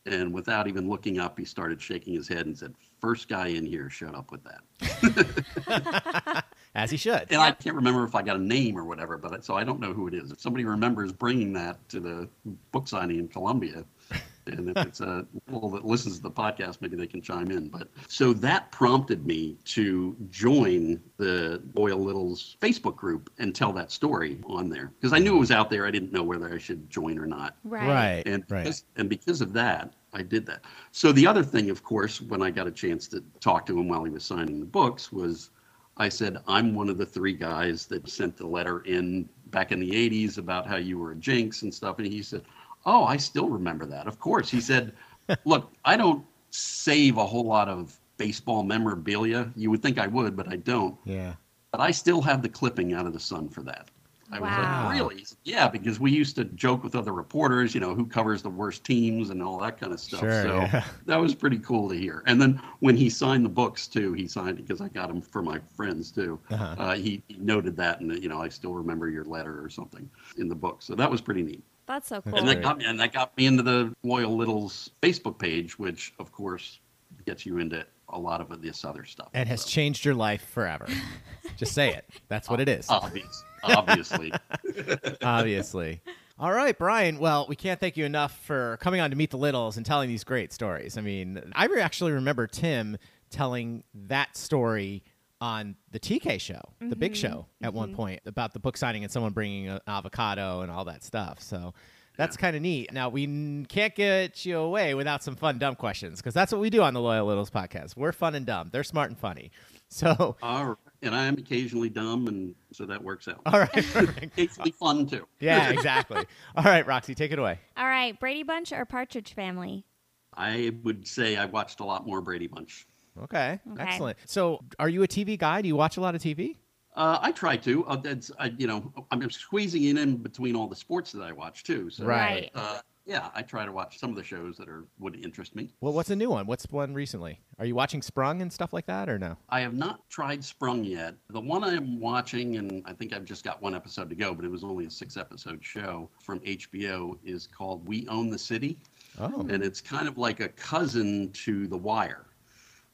And without even looking up, he started shaking his head and said, First guy in here shut up with that. *laughs* *laughs* *laughs* As he should. And I can't remember if I got a name or whatever, but so I don't know who it is. If somebody remembers bringing that to the book signing in Columbia, *laughs* and if it's a little that listens to the podcast, maybe they can chime in. But so that prompted me to join the Loyal Littles Facebook group and tell that story on there because I knew it was out there. I didn't know whether I should join or not. Right. Right. And right. because, and because of that, I did that. So the other thing, of course, when I got a chance to talk to him while he was signing the books, was I said I'm one of the three guys that sent the letter in back in the '80s about how you were a jinx and stuff, and he said, "Oh, I still remember that. Of course." He said, *laughs* "Look, I don't save a whole lot of baseball memorabilia. You would think I would, but I don't. Yeah. But I still have the clipping out of the Sun for that." I was Wow. like, really? Said, Yeah, because we used to joke with other reporters, you know, who covers the worst teams and all that kind of stuff. Sure, so yeah. *laughs* that was pretty cool to hear. And then when he signed the books too, he signed because I got them for my friends too. Uh-huh. Uh, he, he noted that, and you know, I still remember your letter or something in the book. So that was pretty neat. That's so cool. And that got me, and that got me into the Loyal Littles Facebook page, which of course gets you into a lot of this other stuff. And has So, changed your life forever. Just say it. That's what it is. obvious, obviously. *laughs* Obviously. All right, Brian. Well, we can't thank you enough for coming on to Meet the Littles and telling these great stories. I mean, I actually remember Tim telling that story on the TK show, the big mm-hmm. show, at one mm-hmm. point about the book signing and someone bringing an avocado and all that stuff. So that's kind of neat. Now, we n- can't get you away without some fun, dumb questions because that's what we do on the Loyal Littles podcast. We're fun and dumb, they're smart and funny. *laughs* So, All right. And I am occasionally dumb, and so that works out. all right. *laughs* perfect. Occasionally fun too. *laughs* yeah, exactly. All right, Roxy, take it away. All right, Brady Bunch or Partridge Family? I would say I watched a lot more Brady Bunch. Okay, Okay. excellent. So, are you a TV guy? Do you watch a lot of TV? Uh, I try to. Uh, that's I, you know I'm squeezing it in between all the sports that I watch too. So Right. uh, yeah, I try to watch some of the shows that are would interest me. Well, what's a new one? What's one recently? Are you watching Sprung and stuff like that, or no? I have not tried Sprung yet. The one I'm watching, and I think I've just got one episode to go, but it was only a six episode show from HBO, is called We Own the City. Oh, And it's kind of like a cousin to The Wire.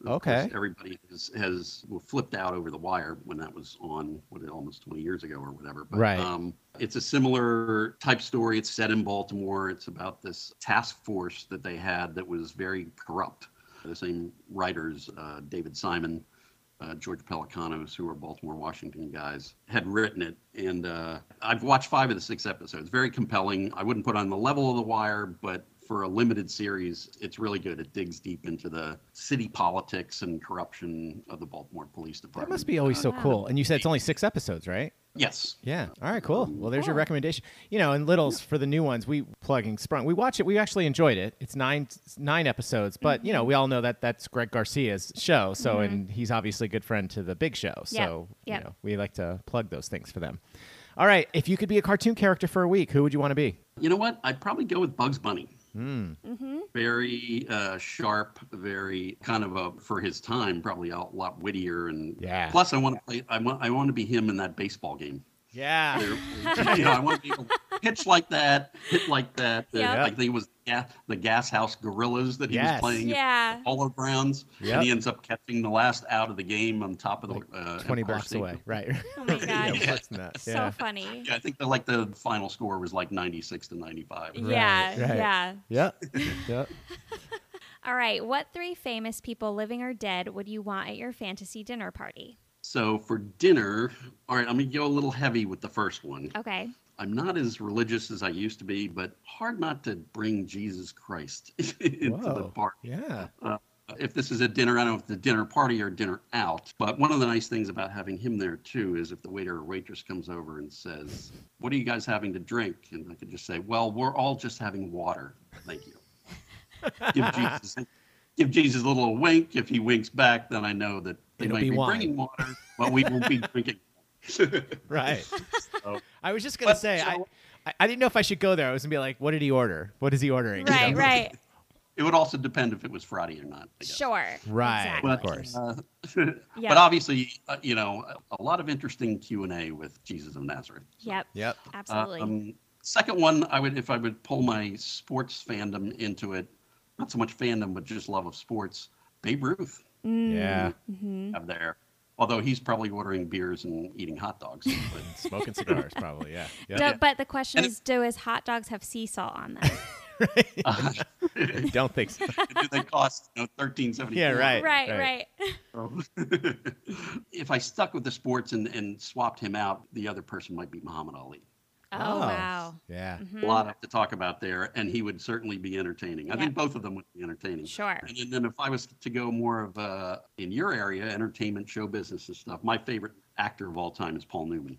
Of Okay. course, everybody has, has flipped out over The Wire when that was on, what, almost 20 years ago or whatever. But, Right. Um, it's a similar type story. It's set in Baltimore. It's about this task force that they had that was very corrupt. The same writers, uh, David Simon, uh, George Pelecanos, who are Baltimore, Washington guys, had written it. And uh, I've watched five of the six episodes. Very compelling. I wouldn't put on the level of The Wire, but for a limited series, it's really good. It digs deep into the city politics and corruption of the Baltimore Police Department. that must be always so oh, cool. And you said it's only six episodes, right? Yes. Yeah. All right. Cool. Well, there's your recommendation. You know, and Littles for the new ones, we plugging Sprung. We watch it. We actually enjoyed it. It's nine nine episodes, but you know, mm-hmm. we all know that that's Greg Garcia's show. So, mm-hmm. and he's obviously a good friend to the Big Show. So, Yep. you know, we like to plug those things for them. All right. If you could be a cartoon character for a week, who would you want to be? You know what? I'd probably go with Bugs Bunny. Hmm. Mm-hmm. Very uh, sharp, very kind of a for his time, probably a lot wittier and. Yeah. Plus, I want to play. I want. I want to be him in that baseball game. Yeah. *laughs* You know, I want to be pitch like that, hit like that. Uh, Yep. I think it was ga- the Gas House Gorillas that he Yes. was playing. Yeah. at Polo Grounds, Yep. and he ends up catching the last out of the game on top of the uh, 20 Empire blocks State away. Right. Oh my *laughs* god. worse than that. So funny. Yeah, I think the, like the final score was like 96 to 95. Yeah, right. yeah. Yeah. Yeah. *laughs* All right. What three famous people, living or dead, would you want at your fantasy dinner party? So for dinner, all right, I'm gonna go a little heavy with the first one. Okay. I'm not as religious as I used to be, but hard not to bring Jesus Christ *laughs* into the Whoa. party. Yeah. Uh, if this is a dinner, I don't know if the dinner party or dinner out. But one of the nice things about having him there too is if the waiter or waitress comes over and says, "What are you guys having to drink?" and I could just say, "Well, we're all just having water, thank you." give Jesus, *laughs* give Jesus a little wink. If he winks back, then I know that they It'll might be be, wine. bringing water, but we won't be drinking. *laughs* Right. *laughs* So- I was just gonna But, say I, so- I I didn't know if I should go there. I was gonna be like, what did he order? What is he ordering? You Right, know? right. *laughs* It would also depend if it was Friday or not. I guess. Sure. Right. Exactly. Of course. uh, Yeah. But obviously, uh, you know, a lot of interesting Q and A with Jesus of Nazareth. Yep. Yep. Absolutely. Um, second one, I would if I would pull my sports fandom into it, not so much fandom, but just love of sports. Babe Ruth Mm, Yeah. mhm. have there. Although he's probably ordering beers and eating hot dogs. *laughs* But Smoking cigars, probably. Yeah. Do- yeah. But the question And is, do his hot dogs have sea salt on them? *laughs* uh, *laughs* Don't think so. do they cost you know, thirteen seventy? Yeah, right. right, right. right. if I stuck with the sports and, and swapped him out, the other person might be Muhammad Ali. Oh, Oh. wow. Yeah. Mhm. A lot to talk about there, and he would certainly be entertaining. I Yep. think both of them would be entertaining. Sure. And then- then if I was to go more of uh, in your area, entertainment, show business and stuff, my favorite actor of all time is Paul Newman.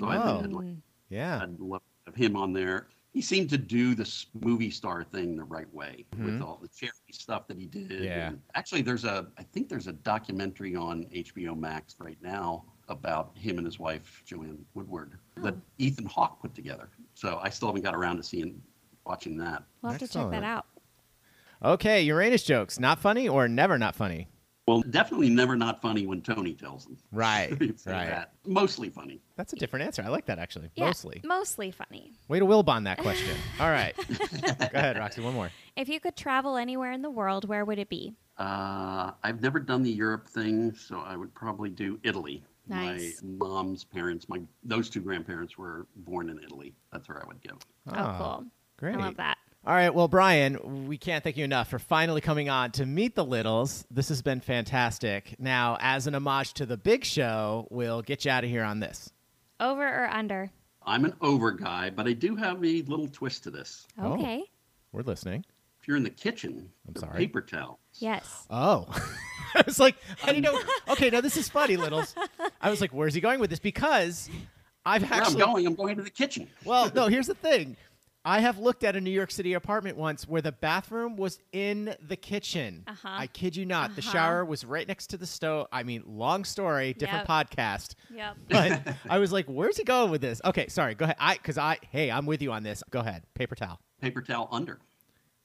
So I Oh. think I'd, like, Yeah. I'd love to have him on there. He seemed to do this movie star thing the right way Mhm. with all the charity stuff that he did. Yeah. And actually, there's a I think there's a documentary on HBO Max right now about him and his wife Joanne Woodward that Oh. Ethan Hawke put together. So I still haven't got around to seeing watching that. We'll have to check that out. Okay, Uranus jokes. Not funny or never not funny? Well, definitely never not funny when Tony tells them. Right. *laughs* Right. that. Mostly funny. That's a different answer. I like that actually. Yeah, Mostly. Mostly funny. Way to Wilbon that question. *laughs* All right. Go ahead, *laughs* Roxy. One more. If you could travel anywhere in the world, where would it be? Uh, I've never done the Europe thing, so I would probably do Italy. Nice. My mom's parents, my those two grandparents were born in Italy. That's where I would go. Oh, Ah, cool. Great. I love that. All right. Well, Brian, we can't thank you enough for finally coming on to meet the Littles. This has been fantastic. Now, as an homage to the big show, we'll get you out of here on this. Over or under? I'm an over guy, but I do have a little twist to this. Oh. Okay. We're listening. If you're in the kitchen, I'm sorry. paper towel. Yes. Oh. *laughs* I was like, how do you know? *laughs* Okay, now this is funny, Littles. I was like, where's he going with this? Because I've Where I'm actually. going, I'm going to the kitchen. Well, no, *laughs* here's the thing. I have looked at a New York City apartment once where the bathroom was in the kitchen. Uh-huh. I kid you not. The Uh-huh. The shower was right next to the stove. I mean, long story, different Yep. podcast. Yep. But I was like, where's he going with this? Okay, sorry. Go ahead. I because I hey, I'm with you on this. Go ahead. Paper towel. Paper towel under.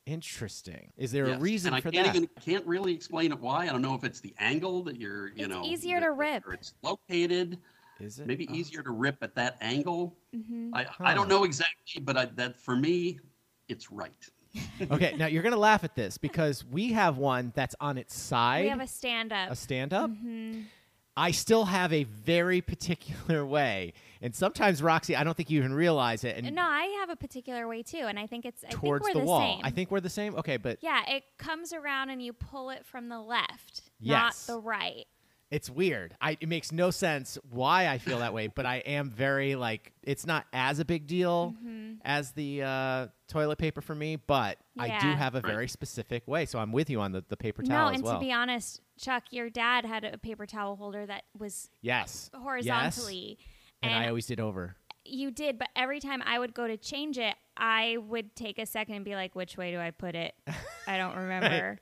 Interesting. Is there a reason and for I can't that? even can't really explain it why. I don't know if it's the angle that you're, you It's know, easier to rip. or it's located. Is it Maybe Oh. easier to rip at that angle. hmm I, I don't know exactly, but I, that for me, it's right. *laughs* *laughs* okay, now you're gonna laugh at this because we have one that's on its side, We have a stand up. a stand-up. hmm I still have a very particular *laughs* way, and sometimes Roxy, I don't think you even realize it. And No, I have a particular way too, and I think it's I towards think we're the the, wall, same. I think we're the same. Okay, but Yeah, it comes around and you pull it from the left, Yes. not the right. It's weird. I, it makes no sense why I feel that way, but I am very like it's not as a big deal Mhm. as the uh, toilet paper for me, but I do have a Right. very specific way. So I'm with you on the, the paper towel. No, towel and well. to be honest, Chuck, your dad had a paper towel holder that was yes, Yes. horizontally. and I always did over. you did, but every time I would go to change it, I would take a second and be like, which way do I put it? I don't *laughs* remember.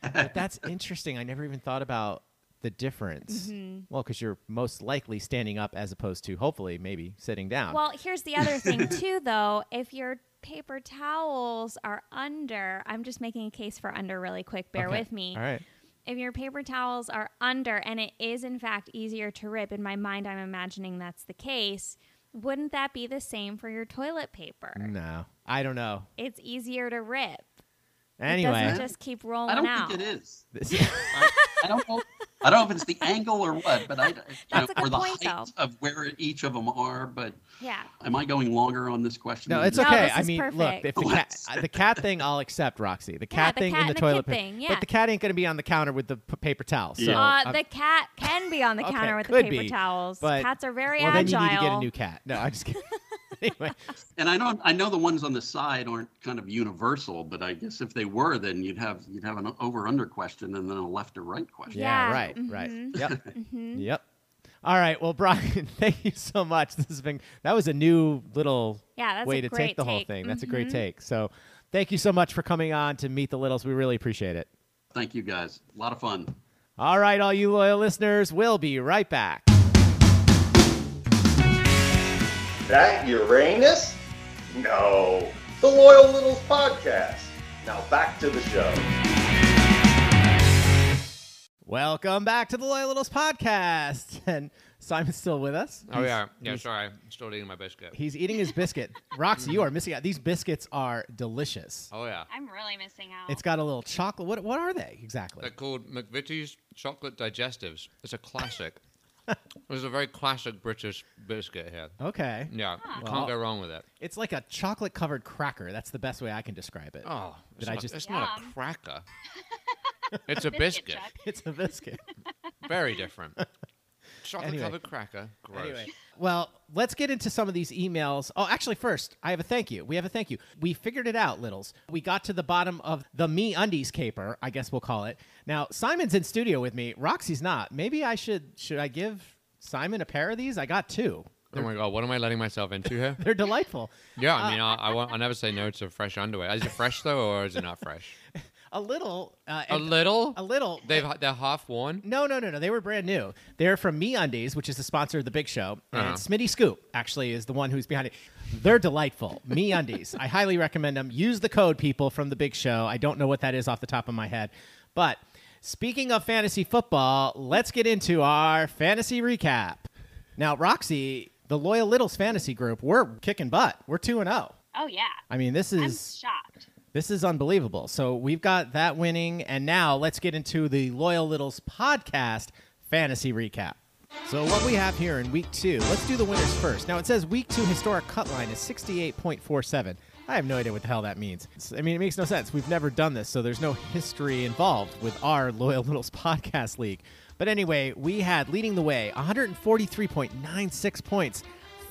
but that's interesting. I never even thought about the difference. Mhm. Well, because you're most likely standing up as opposed to hopefully maybe sitting down. Well, here's the other thing *laughs* too, though. If your paper towels are under, I'm just making a case for under really quick. Bear Okay. with me. All right. If your paper towels are under, and it is in fact easier to rip, in my mind, I'm imagining that's the case. Wouldn't that be the same for your toilet paper? No, I don't know. It's easier to rip. It Anyway, doesn't just keep rolling I don't out. think it is. this- *laughs* I, I don't know. I don't know if it's the angle or what, but I you know, or the point, height of where each of them are. But Yeah. am I going longer on this question? no, it's this? okay. this I is mean, look, if the cat, the cat thing, I'll accept, Roxy. The cat the thing cat in the the toilet paper, thing, yeah. but the cat ain't going to be on the counter with the p- paper towel. So, Yeah. Uh, the cat can be on the *laughs* Okay, counter with the paper be, towels. but- Cats are very well, then you agile. need to get a new cat. No, I'm just kidding. *laughs* *laughs* anyway, And I know I know the ones on the side aren't kind of universal, but I guess if they were, then you'd have you'd have an over under question and then a left or right question. yeah, Yeah, right, right. mhm. Yep, Mhm. yep. All right. Well, Brian, *laughs* thank you so much. This has been that was a new little Yeah, way to take the whole take. thing. That's a great Mhm. take. So, thank you so much for coming on to meet the littles. We really appreciate it. Thank you guys. A lot of fun. All right, all you loyal listeners, we'll be right back. That Uranus? No. The Loyal Littles Podcast. Now back to the show. Welcome back to the Loyal Littles podcast. *laughs* And Simon's still with us. Oh He's- yeah, yeah. he's- Sorry, I'm still eating my biscuit. He's eating his biscuit. *laughs* Roxy, you are missing out. These biscuits are delicious. Oh yeah, I'm really missing out. It's got a little chocolate. What what are they exactly? they're called McVitie's chocolate digestives. It's a classic. There's a very classic British biscuit here. Okay. Yeah, Well- can't go wrong with it. It's like a chocolate covered cracker. That's the best way I can describe it. Oh, Did it's I not, just? It's not a Yum. cracker. *laughs* it's a Biscuit, biscuit. Chuck. It's a biscuit. Very different. *laughs* Chocolate Anyway. covered cracker. Gross. Anyway, well, let's get into some of these emails. Oh, actually, first, I have a thank you. We have a thank you. We figured it out, Littles. We got to the bottom of the Me Undies caper, I guess we'll call it. Now, Simon's in studio with me. Roxy's not. Maybe I should should I give Simon a pair of these? I got two. Oh my god, what am I letting myself into here? *laughs* They're delightful. Yeah, I uh, mean, I, I, won't, I never say no to fresh underwear. Is it fresh though, or is it not fresh? A little. Uh, A little. A little. They've they're half worn. No, no, no, no. They were brand new. They're from Me Undies, which is the sponsor of the Big Show, and Uh-huh. Smitty Scoop actually is the one who's behind it. They're delightful. Me Undies. I highly recommend them. Use the code people from the Big Show. I don't know what that is off the top of my head, but speaking of fantasy football, let's get into our fantasy recap. Now, Roxy, the Loyal Littles fantasy group, we're kicking butt. We're two and zero. Oh yeah. I mean, this I'm is shocked. This is unbelievable. So we've got that winning, and now let's get into the Loyal Littles podcast fantasy recap. So what we have here in week two, let's do the winners first. Now it says week two historic cut line is 68.47. I have no idea what the hell that means. It's- I mean, it makes no sense. We've never done this, so there's no history involved with our *laughs* Loyal Littles podcast league. But anyway, we had leading the way 143.96 points,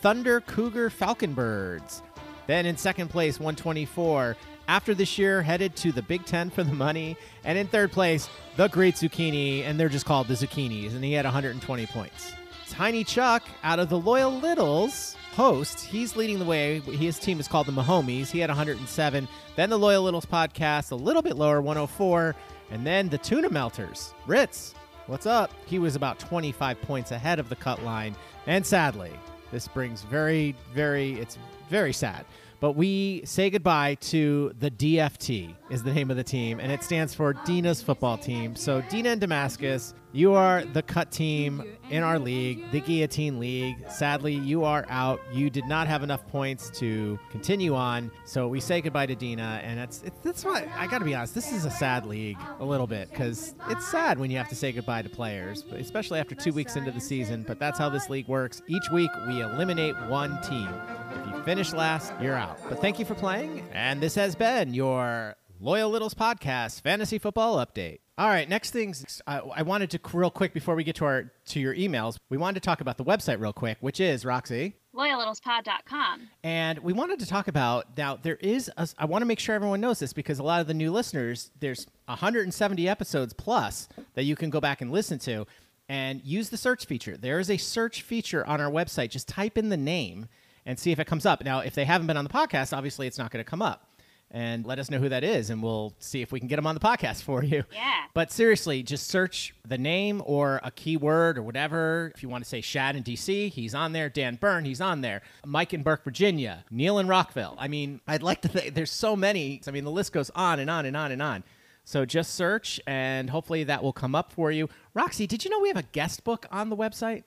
Thunder Cougar Falcon Birds. Then in second place, 124. After this year, headed to the Big Ten for the money. And in third place, the Great Zucchini, and they're just called the Zucchinis, and he had 120 points. Tiny Chuck, out of the Loyal Littles, host, he's leading the way. His team is called the Mahomies. He had 107. Then the Loyal Littles podcast, a little bit lower, 104. And then the Tuna Melters, Ritz, what's up? He was about 25 points ahead of the cut line. And sadly, this brings very, very, it's very sad. But we say goodbye to the DFT, is the name of the team, and it stands for Dina's football team. So, Dina and Damascus, you are the cut team in our league, the Guillotine League. Sadly, you are out. You did not have enough points to continue on. So, we say goodbye to Dina, and it's that's why I got to be honest, this is a sad league a little bit because it's sad when you have to say goodbye to players, especially after two weeks into the season. But that's how this league works. Each week, we eliminate one team. If you finish last, you're out. But thank you for playing. And this has been your Loyal Littles Podcast Fantasy Football Update. All right, next things I, I wanted to real quick before we get to our to your emails. We wanted to talk about the website real quick, which is Roxy. LoyalLittlesPod.com. And we wanted to talk about now there is a, I want to make sure everyone knows this because a lot of the new listeners there's 170 episodes plus that you can go back and listen to and use the search feature. There is a search feature on our website. Just type in the name and see if it comes up. Now, if they haven't been on the podcast, obviously it's not going to come up. And let us know who that is, and we'll see if we can get them on the podcast for you. *laughs* Yeah. But seriously, just search the name or a keyword or whatever. If you want to say Shad in DC, he's on there. Dan Byrne, he's on there. Mike in Burke, Virginia. Neil in Rockville. I mean, I'd like to think there's so many. I mean, the list goes on and on and on and on. So just search, and hopefully that will come up for you. Roxy, did you know we have a guest book on the website?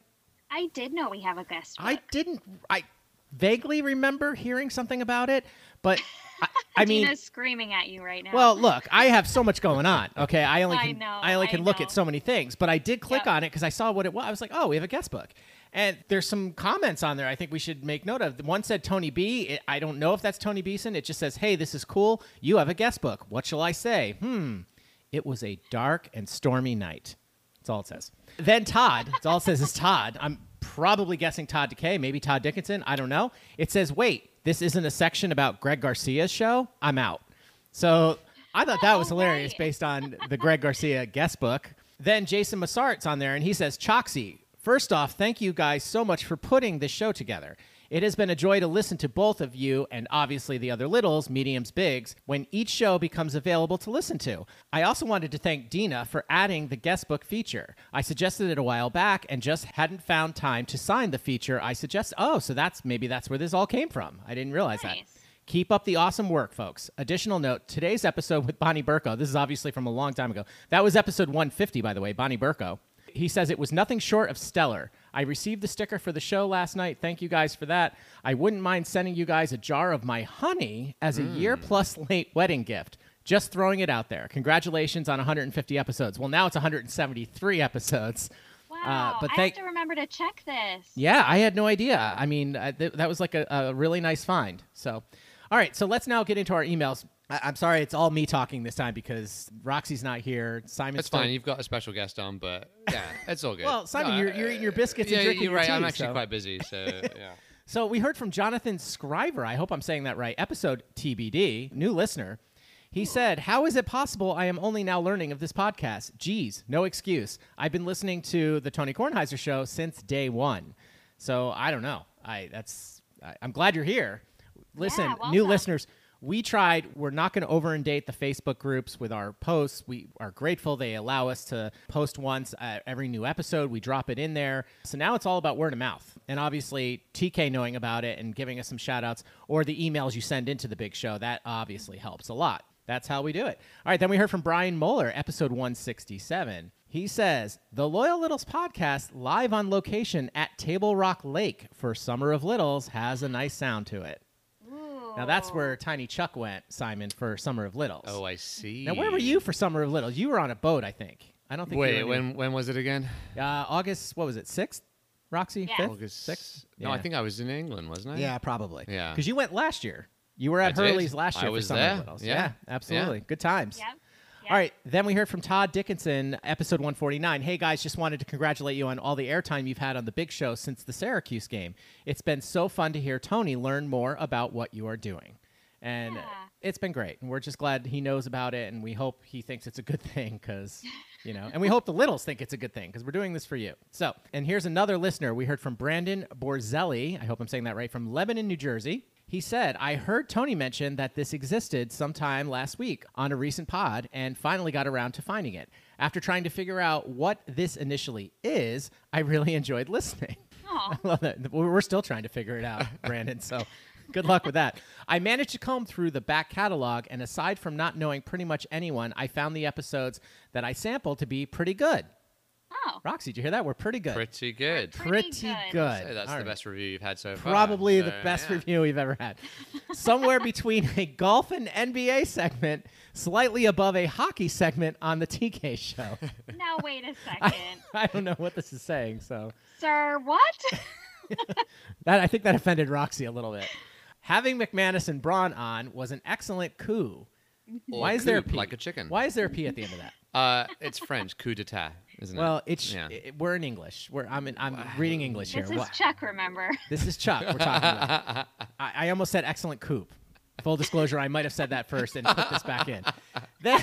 I did know we have a guest book. I didn't. I vaguely remember hearing something about it, but I, *laughs* I mean, screaming at you right now. well, look, I have so much going on. Okay, I only I can know, only I look know. at so many things, but I did click Yep. on it because I saw what it was. I was like, oh, we have a guest book, and there's some comments on there. I think we should make note of. One said Tony B. It, I don't know if that's Tony Beeson. It just says, hey, this is cool. You have a guest book. What shall I say? Hmm. It was a dark and stormy night. That's all it says. Then Todd. That's all it says is Todd. I'm probably guessing Todd Decay, maybe Todd Dickinson. I don't know. It says, wait, this isn't a section about Greg Garcia's show. I'm out. So I thought that was Oh, hilarious right. based on *laughs* the Greg Garcia guest book. Then Jason Massart's on there and he says, Choxy, first off, thank you guys so much for putting this show together. It has been a joy to listen to both of you and obviously the other littles, mediums, bigs, when each show becomes available to listen to. I also wanted to thank Dina for adding the guest book feature. I suggested it a while back and just hadn't found time to sign the feature. I suggest, oh, so that's maybe that's where this all came from. I didn't realize that. Keep up the awesome work, folks. Additional note today's episode with Bonnie Burko, this is obviously from a long time ago. That was episode 150, by the way, Bonnie Burko. He says it was nothing short of stellar. I received the sticker for the show last night. Thank you guys for that. I wouldn't mind sending you guys a jar of my honey as a year plus late wedding gift. Just throwing it out there. Congratulations on 150 episodes. Well, now it's 173 episodes. wow. Wow. but I thank- have to remember to check this. Yeah, I had no idea. I mean, uh, th- that was like a, a really nice find. So, all right, so let's now get into our emails. I- I'm sorry, it's all me talking this time because Roxy's not here. Simon's That's fine. You've got a special guest on, but yeah, *laughs* it's all good. Well, Simon, No, you're, you're eating your uh, biscuits yeah, and drinking you're your right. I'm actually so- quite busy, so *laughs* yeah. So we heard from Jonathan Scriver. I hope I'm saying that right. Episode TBD, new listener. He said, How is it possible I am only now learning of this podcast? Geez, no excuse. I've been listening to the Tony Kornheiser show since day one. So I don't know. I that's I, I'm glad you're here. Listen, Yeah, new welcome. listeners, we tried. We're not going to overinundate the Facebook groups with our posts. We are grateful they allow us to post once uh, every new episode. We drop it in there. So now it's all about word of mouth. And obviously, TK knowing about it and giving us some shout outs or the emails you send into the big show, that obviously helps a lot. That's how we do it. All right, then we heard from Brian Moeller, episode 167. He says, The Loyal Littles podcast, live on location at Table Rock Lake for Summer of Littles, has a nice sound to it. Now that's where Tiny Chuck went, Simon, for Summer of Littles. Oh, I see. Now where were you for Summer of Littles? You were on a boat, I think. I don't think. Wait, you were when when was it again? Uh, August. What was it? Sixth. Roxy. Yeah. Fifth. August Sixth. No, I think I was in England, wasn't I? Yeah, probably. Yeah. Because you went last year. You were at I did. Hurley's last I year was for Summer there. of Littles. Yeah. absolutely. Yeah. Good times. Yep. All right. Then we heard from Todd Dickinson, episode 149. Hey, guys, just wanted to congratulate you on all the airtime you've had on the big show since the Syracuse game. It's been so fun to hear Tony learn more about what you are doing. And Yeah. it's been great. And we're just glad he knows about it. And we hope he thinks it's a good *laughs* thing because, you know, and we hope the Littles think it's a good thing because we're doing this for you. So, and here's another listener. We heard from Brandon Borzelli. I hope I'm saying that right, from Lebanon, New Jersey. He said, I heard Tony mention that this existed sometime last week on a recent pod and finally got around to finding it. After trying to figure out what this initially is, I really *laughs* enjoyed listening. Aw. *laughs* I love that. We're still trying to figure it out, *laughs* Brandon. So good luck with that. I managed to comb through the back catalog, and aside from not knowing pretty much anyone, I found the episodes that I sampled to be pretty good. Oh. Roxy, did you hear that? We're pretty good. Pretty good. Pretty Pretty good. good. Say that's All the right. best review you've had so far. Probably the so, best yeah. review we've ever had. Somewhere *laughs* between a golf and NBA segment, slightly above a hockey segment on the TK show. *laughs* Now wait a *laughs* second. I don't know what this is saying, so Sir, what? that I think that offended Roxy a little bit. Having McManus and Braun on was an excellent coup. Or Why is there a coop, P? like a chicken? Why is there a P at the end of that? Uh, it's French coup d'état, isn't it? Well, it's Yeah. i- we're in English. We're I'm in, I'm reading English here. *laughs* this is What- Chuck, remember? This is Chuck we're talking about. *laughs* I, I almost said excellent coup. Full disclosure, I might have said that first and put this back in. They,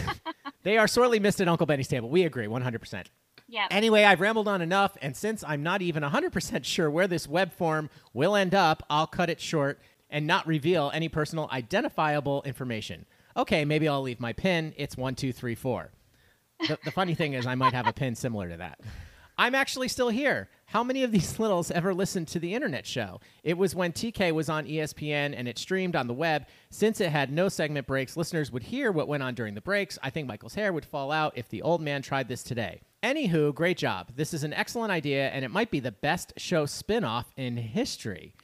they are sorely missed at Uncle Benny's table. We agree, 100%. Yep. Anyway, I've rambled on enough, and since I'm not even 100% sure where this web form will end up, I'll cut it short and not reveal any personal identifiable information. Okay, maybe I'll leave my pin. It's 1234. The, the funny thing is, I might have a pin similar to that. I'm actually still here. How many of these *laughs* littles ever listened to the internet show? It was when TK was on ESPN and it streamed on the web. Since it had no segment breaks, listeners would hear what went on during the breaks. I think Michael's hair would fall out if the old man tried this today. Anywho, great job. This is an excellent idea, and it might be the best show spin-off in history.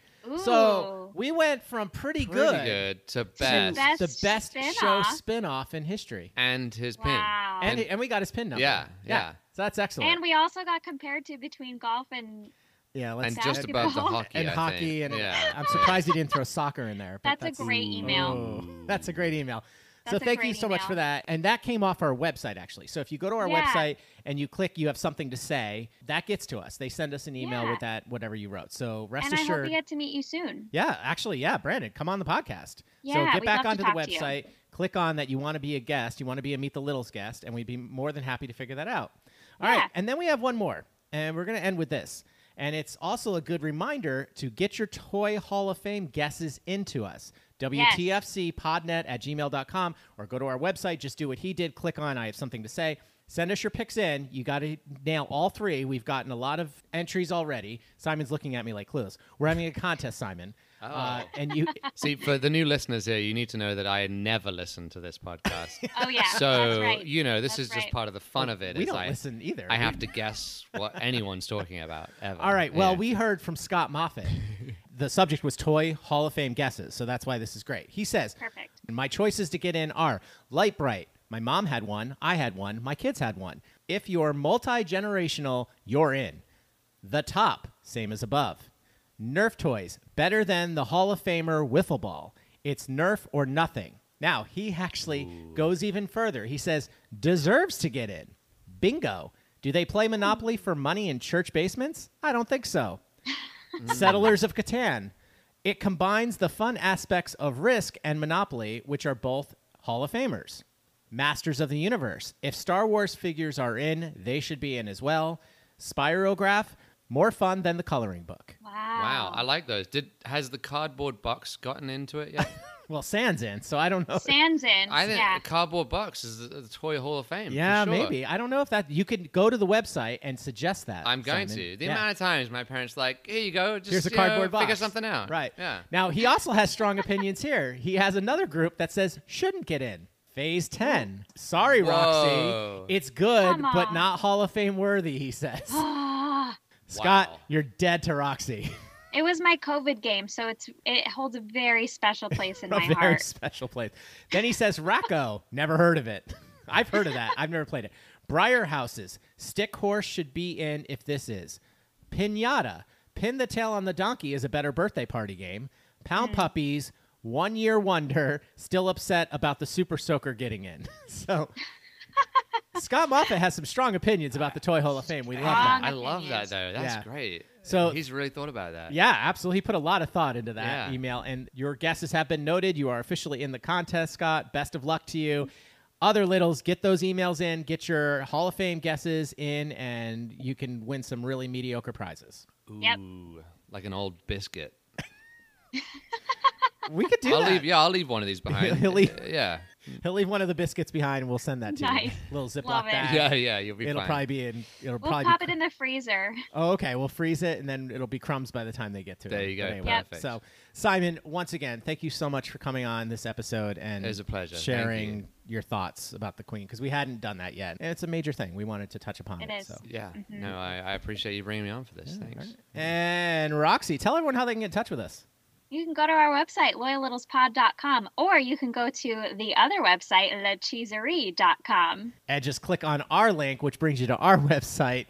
So we went from pretty, Pretty good, good to to best. the best show spin-off. spin-off in history. and his pin. Wow. And, and we got his pin number. Yeah, yeah. So that's excellent. And we also got compared to between golf and yeah, let's And just above the hockey. and I hockey think. and yeah. I'm surprised he didn't throw soccer in there. But That's a great oh, email. Oh, that's a great email. So That's thank you so much for that. And that came off our website actually. So if you go to our Yeah. website and you click you have something to say, that gets to us. They send us an email Yeah. with that whatever you wrote. So rest and I hope assured. we get to meet you soon. Yeah, actually, yeah, Brandon, come on the podcast. so Yeah, get we'd back onto the talk to you. website, click on that you want to be a guest, you want to be a Meet the Littles guest, and we'd be more than happy to figure that out. All right, Yeah. and then we have one more, and we're going to end with this. And it's also a good reminder to get your Toy Hall of Fame guesses into us. WTFCpodnet at gmail.com or go to our website. Just do what he did. Click on I have something to say. Send us your picks in. You got to nail all three. We've gotten a lot of entries already. Simon's looking at me like clueless. We're having a contest, Simon. Uh, Oh. and you *laughs* See, for the new listeners here, you need to know that I never listen to this podcast. *laughs* Oh yeah. so that's right. you know, this That's is just part of the fun of it. we don't I, listen either. I have to guess what anyone's talking about. Ever. All right. Well, Yeah. we heard from Scott Moffat. *laughs* the subject was Toy Hall of Fame guesses, so that's why this is great. He says, Perfect. My choices to get in are Lite-Brite. My mom had one. I had one. My kids had one. If you're multi generational, you're in. The top, same as above. Nerf toys, better than the Hall of Famer wiffle ball. It's Nerf or nothing. Now, he actually goes even further. He says, deserves to get in. Bingo. Do they play Monopoly for money in church basements? I don't think so. *laughs* Mm. Settlers of Catan. It combines the fun aspects of Risk and Monopoly, which are both Hall of Famers. Masters of the Universe. If Star Wars figures are in, they should be in as well. Spirograph. More fun than the coloring book. Wow. Wow, I like those. Did has the cardboard box gotten into it yet? *laughs* Well, Sans in, so I don't know. Sans in. I think yeah. the cardboard box is the, the Toy Hall of Fame. for yeah, sure. maybe. I don't know if that you could go to the website and suggest that. I'm going Simon. to. The Yeah. amount of times my parents like, here you go, just Here's a you know, cardboard box. figure something out. Right. Yeah. Now, he also has strong opinions here. He has another group that says shouldn't get in. Phase 10. Sorry, Whoa. Roxy. It's good, but not Hall of Fame worthy, he says. *gasps* Scott, Wow. you're dead to Roxy. *laughs* it was my COVID game, so it's it holds a very special place in *laughs* a my very heart. special place. Then he says Rack-O. Never heard of it. *laughs* I've heard of that. I've never played it. Breyer horses. Stick horse should be in if this is. Pinata. Pin the tail on the donkey is a better birthday party game. Pound Hmm. puppies. One year wonder. Still upset about the super soaker getting in. *laughs* so. Scott Moffat has some strong opinions about the Toy Hall of Fame. We love that. Strong I love that though. That's Yeah. great. So- he's really thought about that. Yeah, absolutely. He put a lot of thought into that Yeah. email, and your guesses have been noted. You are officially in the contest, Scott. Best of luck to you. Other littles, get those emails in, get your Hall of Fame guesses in, and you can win some really mediocre prizes. Ooh, Yep. like an old biscuit. *laughs* We could do I'll that. leave. Yeah, I'll leave one of these *laughs* behind. He'll leave- Uh, Yeah. He'll leave one of the biscuits behind, and we'll send that to you. Nice. *laughs* Little Ziploc bag. Yeah, yeah. You'll be It'll fine. probably be in. It'll We'll probably pop be. it in the freezer. Oh, okay. We'll freeze it, and then it'll be crumbs by the time they get to it. There you go. Anyway, Yep. Perfect. So, Simon, once again, thank you so much for coming on this episode and It was a pleasure. Thank sharing you. your thoughts about the Queen because we hadn't done that yet, and it's a major thing. We wanted to touch upon it. It is. So. Yeah. Mm-hmm. No, I, I appreciate you bringing me on for this. Thanks. And Roxy, tell everyone how they can get in touch with us. You can go to our website, loyallittlespod.com, or you can go to the other website, lecheeserie.com. And just click on our link, which brings you to our *laughs* website.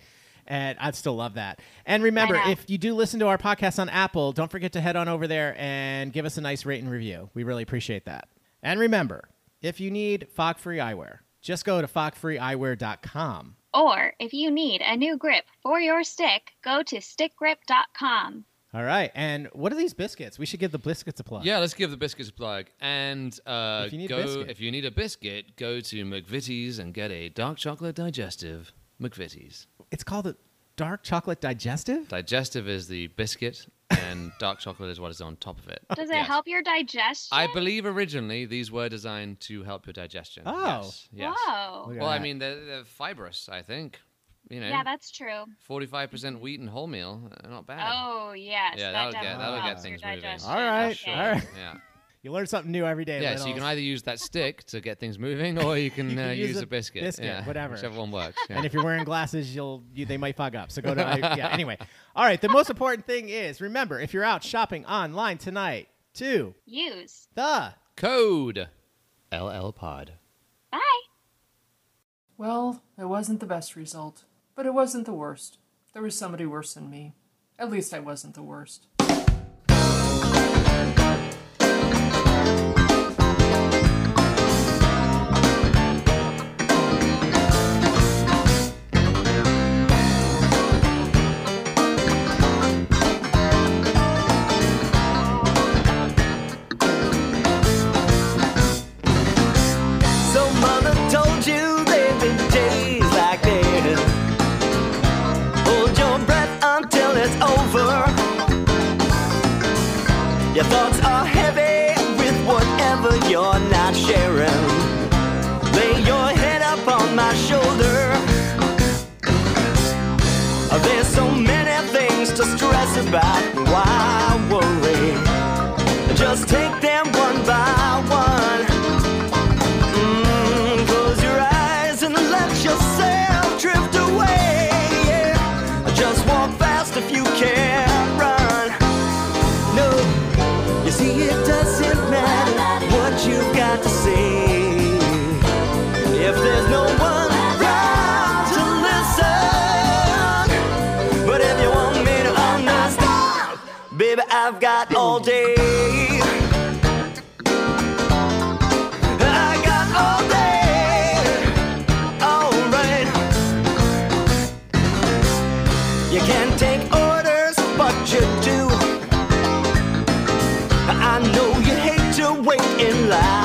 And I'd still love that. And remember, if you do listen to our podcast on Apple, don't forget to head on over there and give us a nice rate and review. We really appreciate that. And remember, if you need fog free eyewear, just go to fogfreeeyewear.com. Or if you need a new grip for your stick, go to stickgrip.com. All right. And what are these biscuits? We should give the biscuits a plug. Yeah, let's give the biscuits a plug. And uh, If you need a go biscuit. if you need a biscuit, go to McVitie's and get a dark chocolate digestive. McVitie's. It's called a dark chocolate digestive? Digestive is the biscuit, and *laughs* dark chocolate is what is on top of it. Does it Yes. help your digestion? I believe originally these were designed to help your digestion. Oh. Yes. yes. Whoa. Look at Well, I mean, they're, they're fibrous, I think. You know, Yeah, that's true. 45% wheat and wholemeal. uh, Not bad. Oh, yes. Yeah, that that'll get- that'll get things moving. digestion. All right, Okay. all right. Yeah. *laughs* You learn something new every day. Yeah, so you can either use that stick to get things moving, or you can, *laughs* You can uh, use use a a biscuit. biscuit, yeah, whatever. Whichever one works. Yeah. *laughs* And if you're wearing glasses, you'll you, they might fog up. So go to yeah. Anyway, all right. The most important thing is remember if you're out shopping online tonight, to Use. the Code LL Pod. Bye. Well, it wasn't the best result, but it wasn't the worst. There was somebody worse than me. At least I wasn't the worst. About. all day. I got all day. Alright. You can't take orders, but you do. I know you hate to wait in line.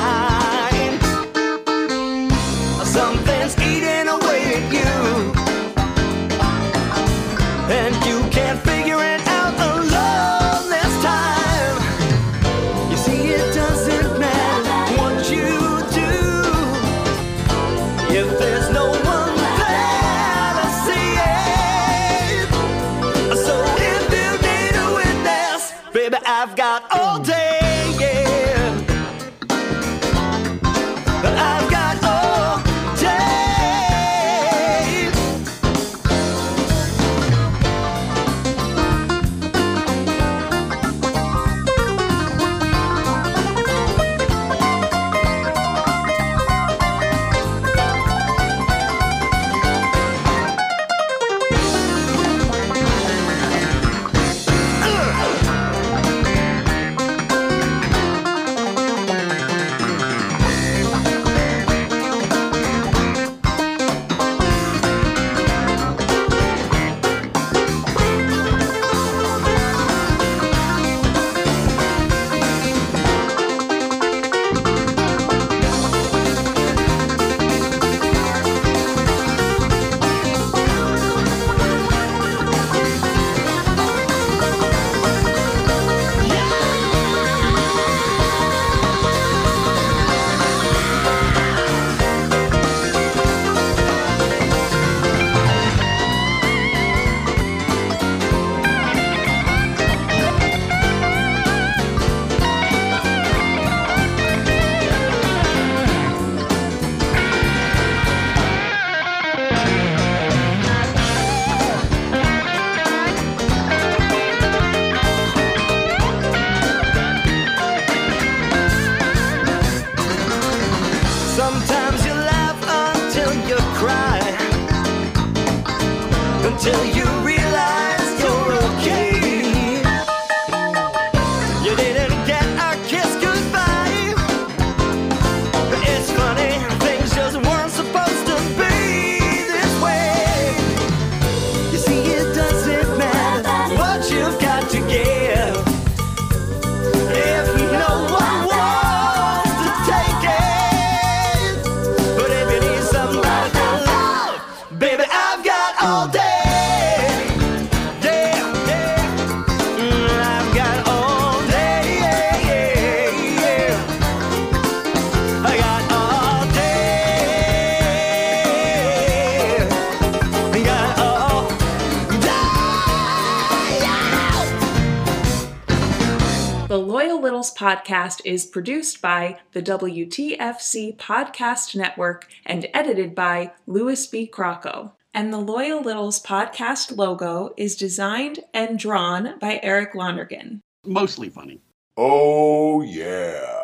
podcast is produced by the WTFC Podcast Network and edited by Louis B. Crocco. And the Loyal Littles podcast logo is designed and drawn by Eric Londergan. Mostly funny. Oh, yeah.